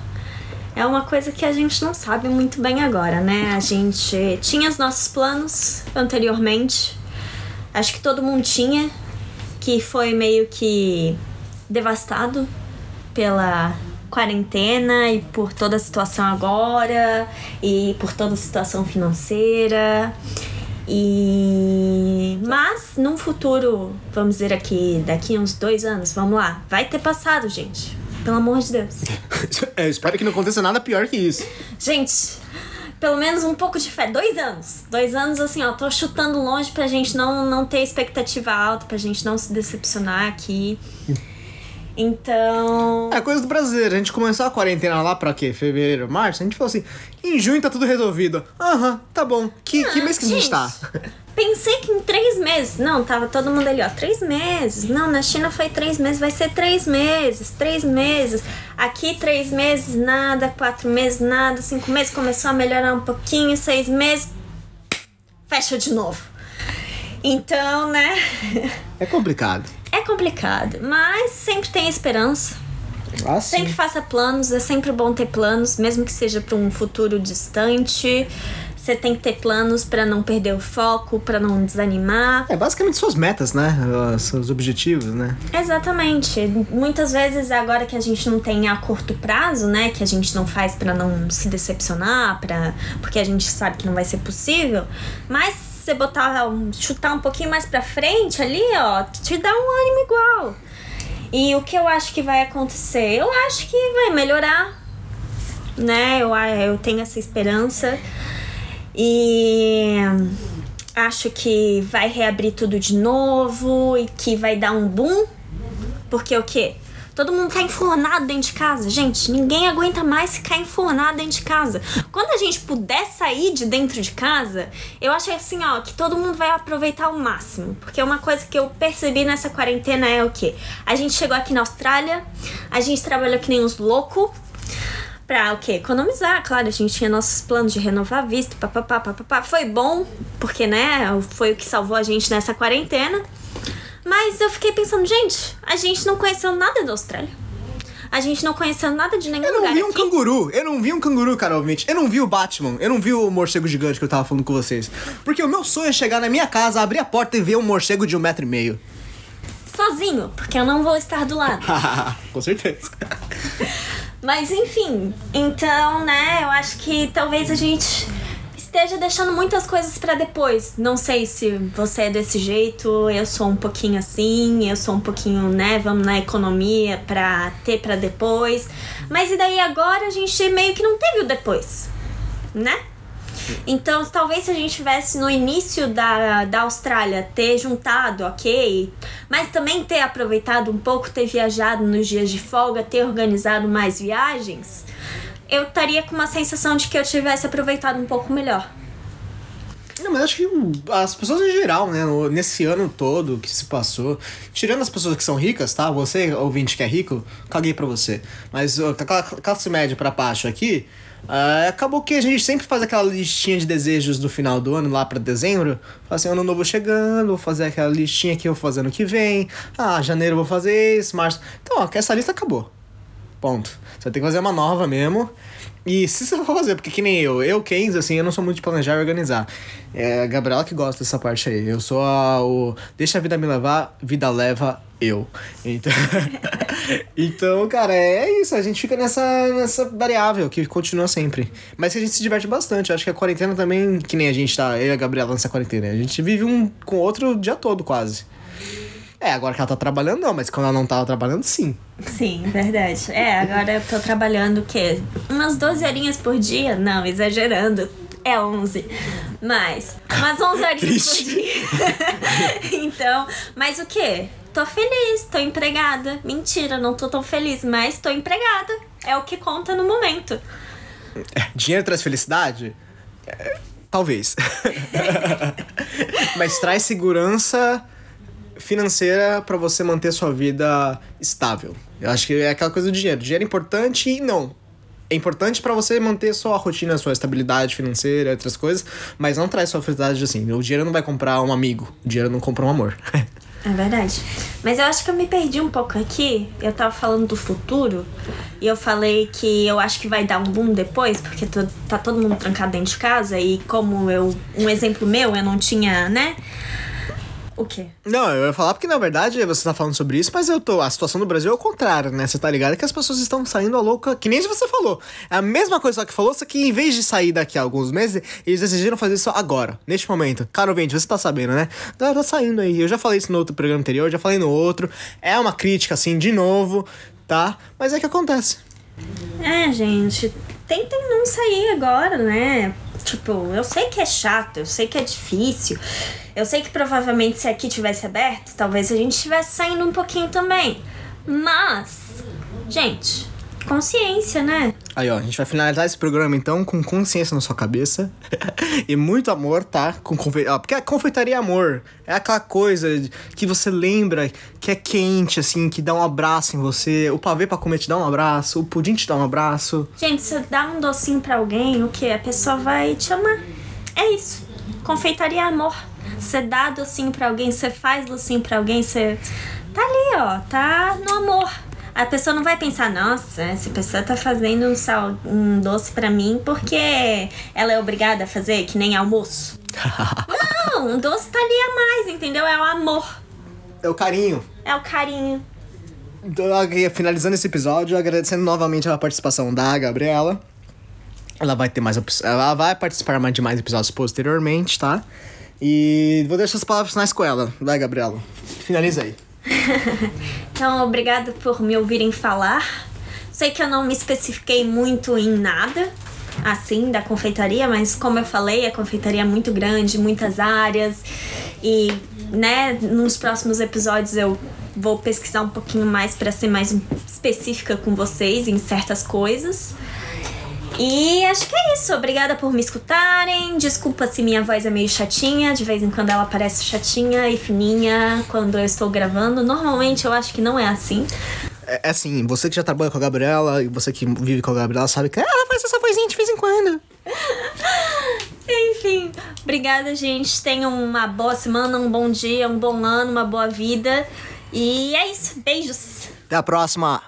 é uma coisa que a gente não sabe muito bem agora, né? A gente tinha os nossos planos anteriormente. Acho que todo mundo tinha, que foi meio que devastado pela quarentena e por toda a situação agora e por toda a situação financeira. E mas num futuro, vamos dizer aqui, daqui uns dois anos, vamos lá, vai ter passado, gente. Pelo amor de Deus. É, eu espero que não aconteça nada pior que isso. Gente, pelo menos um pouco de fé. Dois anos. Dois anos, assim, ó, tô chutando longe pra gente não, não ter expectativa alta, pra gente não se decepcionar aqui. Então. É coisa do brasileiro. A gente começou a quarentena lá pra quê? Fevereiro, março? A gente falou assim: em junho tá tudo resolvido. Aham, tá bom. Que, que Ah, mês que a gente gente. tá? Pensei que em três meses. Não, tava todo mundo ali, ó. Três meses. Não, na China foi três meses, vai ser três meses. Três meses. Aqui, três meses, nada. Quatro meses, nada. Cinco meses começou a melhorar um pouquinho. Seis meses. Fecha de novo. Então, né? É complicado. Complicado. Mas sempre tem esperança. Ah. Sempre faça planos, é sempre bom ter planos, mesmo que seja para um futuro distante. Você tem que ter planos para não perder o foco, para não desanimar. É basicamente suas metas, né? Seus objetivos, né? Exatamente. Muitas vezes agora que a gente não tem a curto prazo, né, que a gente não faz para não se decepcionar, para porque a gente sabe que não vai ser possível, mas você botar um, chutar um pouquinho mais para frente ali, ó, te dá um ânimo igual. E o que eu acho que vai acontecer? Eu acho que vai melhorar, né? Eu, eu tenho essa esperança. E acho que vai reabrir tudo de novo e que vai dar um boom. Porque o quê? Todo mundo tá enfornado dentro de casa. Gente, ninguém aguenta mais ficar enfornado dentro de casa. Quando a gente puder sair de dentro de casa, eu acho assim, ó, que todo mundo vai aproveitar ao máximo. Porque uma coisa que eu percebi nessa quarentena é o quê? A gente chegou aqui na Austrália, a gente trabalhou que nem uns loucos pra o quê? Economizar, claro, a gente tinha nossos planos de renovar visto, papapá, papapá. Foi bom, porque, né, foi o que salvou a gente nessa quarentena. Mas eu fiquei pensando, gente, a gente não conheceu nada da Austrália. A gente não conheceu nada de nenhum Eu não lugar vi um aqui. canguru. Eu não vi um canguru, Carol. Eu não vi o Batman. Eu não vi o morcego gigante que eu tava falando com vocês. Porque o meu sonho é chegar na minha casa, abrir a porta e ver um morcego de um metro e meio. Sozinho, porque eu não vou estar do lado. com certeza. Mas enfim, então, né, eu acho que talvez a gente esteja deixando muitas coisas pra depois. Não sei se você é desse jeito, eu sou um pouquinho assim, eu sou um pouquinho, né, vamos na economia pra ter pra depois. Mas e daí agora a gente meio que não teve o depois, né? Então, talvez se a gente tivesse no início da, da Austrália ter juntado, ok, mas também ter aproveitado um pouco, ter viajado nos dias de folga, ter organizado mais viagens, eu estaria com uma sensação de que eu tivesse aproveitado um pouco melhor. Não, mas acho que as pessoas em geral, né, nesse ano todo que se passou, tirando as pessoas que são ricas, tá? Você, ouvinte que é rico, caguei pra você. Mas ó, classe média pra baixo aqui, ah, acabou que a gente sempre faz aquela listinha de desejos do final do ano, lá pra dezembro. Fala assim, ano novo chegando, vou fazer aquela listinha que eu vou fazer ano que vem. Ah, janeiro vou fazer isso, março. Então, ó, essa lista acabou. Ponto. Você vai ter que fazer uma nova mesmo. E se você for fazer, porque que nem eu, eu, Kenzo, assim, eu não sou muito de planejar e organizar. É a Gabriela que gosta dessa parte aí. Eu sou a, o. Deixa a vida me levar, vida leva eu. Então. então, cara, é isso. A gente fica nessa, nessa variável que continua sempre. Mas que a gente se diverte bastante. Acho que a quarentena também, que nem a gente tá, eu e a Gabriela nessa quarentena. A gente vive um com o outro o dia todo, quase. É, agora que ela tá trabalhando, não, mas quando ela não tava trabalhando, sim. Sim, verdade. É, agora eu tô trabalhando o quê? Umas 12 horinhas por dia? Não, exagerando. É 11. Mas, umas 11 horinhas por dia. então, mas o quê? Tô feliz, tô empregada. Mentira, não tô tão feliz, mas tô empregada. É o que conta no momento. Dinheiro traz felicidade? É, talvez. Mas traz segurança financeira pra você manter sua vida estável. Eu acho que é aquela coisa do dinheiro. Dinheiro é importante e não. É importante pra você manter sua rotina, sua estabilidade financeira, outras coisas, mas não traz sua felicidade assim. O dinheiro não vai comprar um amigo, o dinheiro não compra um amor. É verdade. Mas eu acho que eu me perdi um pouco aqui. Eu tava falando do futuro e eu falei que eu acho que vai dar um boom depois, porque to- tá todo mundo trancado dentro de casa e como eu. Um exemplo meu, eu não tinha, né? O quê? Não, eu ia falar porque na verdade você tá falando sobre isso, mas eu tô. A situação do Brasil é o contrário, né? Você tá ligado que as pessoas estão saindo a louca, que nem você falou. É a mesma coisa que falou, só que em vez de sair daqui a alguns meses, eles decidiram fazer isso agora, neste momento. Caro ouvinte, você tá sabendo, né? Tá, tá saindo aí. Eu já falei isso no outro programa anterior, já falei no outro. É uma crítica, assim, de novo, tá? Mas é que acontece. É, gente, tentem não sair agora, né? Tipo, eu sei que é chato, eu sei que é difícil. Eu sei que provavelmente se aqui tivesse aberto, talvez a gente estivesse saindo um pouquinho também. Mas, gente, consciência, né? Aí, ó, a gente vai finalizar esse programa então com consciência na sua cabeça e muito amor, tá? Com confe... ó, porque a confeitaria é amor. É aquela coisa que você lembra que é quente, assim, que dá um abraço em você. O pavê pra comer te dá um abraço, o pudim te dá um abraço. Gente, se dá um docinho pra alguém, o que? A pessoa vai te amar. É isso. Confeitaria é amor. Você dá docinho pra alguém, você faz docinho pra alguém, você. Tá ali, ó. Tá no amor. A pessoa não vai pensar, nossa, essa pessoa tá fazendo um, sal, um doce pra mim porque ela é obrigada a fazer, que nem almoço. não, um doce tá ali a mais, entendeu? É o amor. É o carinho. É o carinho. Então, finalizando esse episódio, agradecendo novamente a participação da Gabriela. Ela vai ter mais ela vai participar mais de mais episódios posteriormente, tá? E vou deixar as palavras finais com ela. Vai, Gabriela. Finaliza aí. Então, obrigada por me ouvirem falar. Sei que eu não me especifiquei muito em nada, assim, da confeitaria, mas como eu falei, a confeitaria é muito grande, muitas áreas. E, né, nos próximos episódios eu vou pesquisar um pouquinho mais para ser mais específica com vocês em certas coisas. E acho que é isso. Obrigada por me escutarem. Desculpa se minha voz é meio chatinha. De vez em quando ela parece chatinha e fininha quando eu estou gravando. Normalmente eu acho que não é assim. É, é assim, você que já trabalha com a Gabriela e você que vive com a Gabriela sabe que ela faz essa vozinha de vez em quando. Enfim, obrigada, gente. Tenham uma boa semana, um bom dia, um bom ano, uma boa vida. E é isso. Beijos. Até a próxima.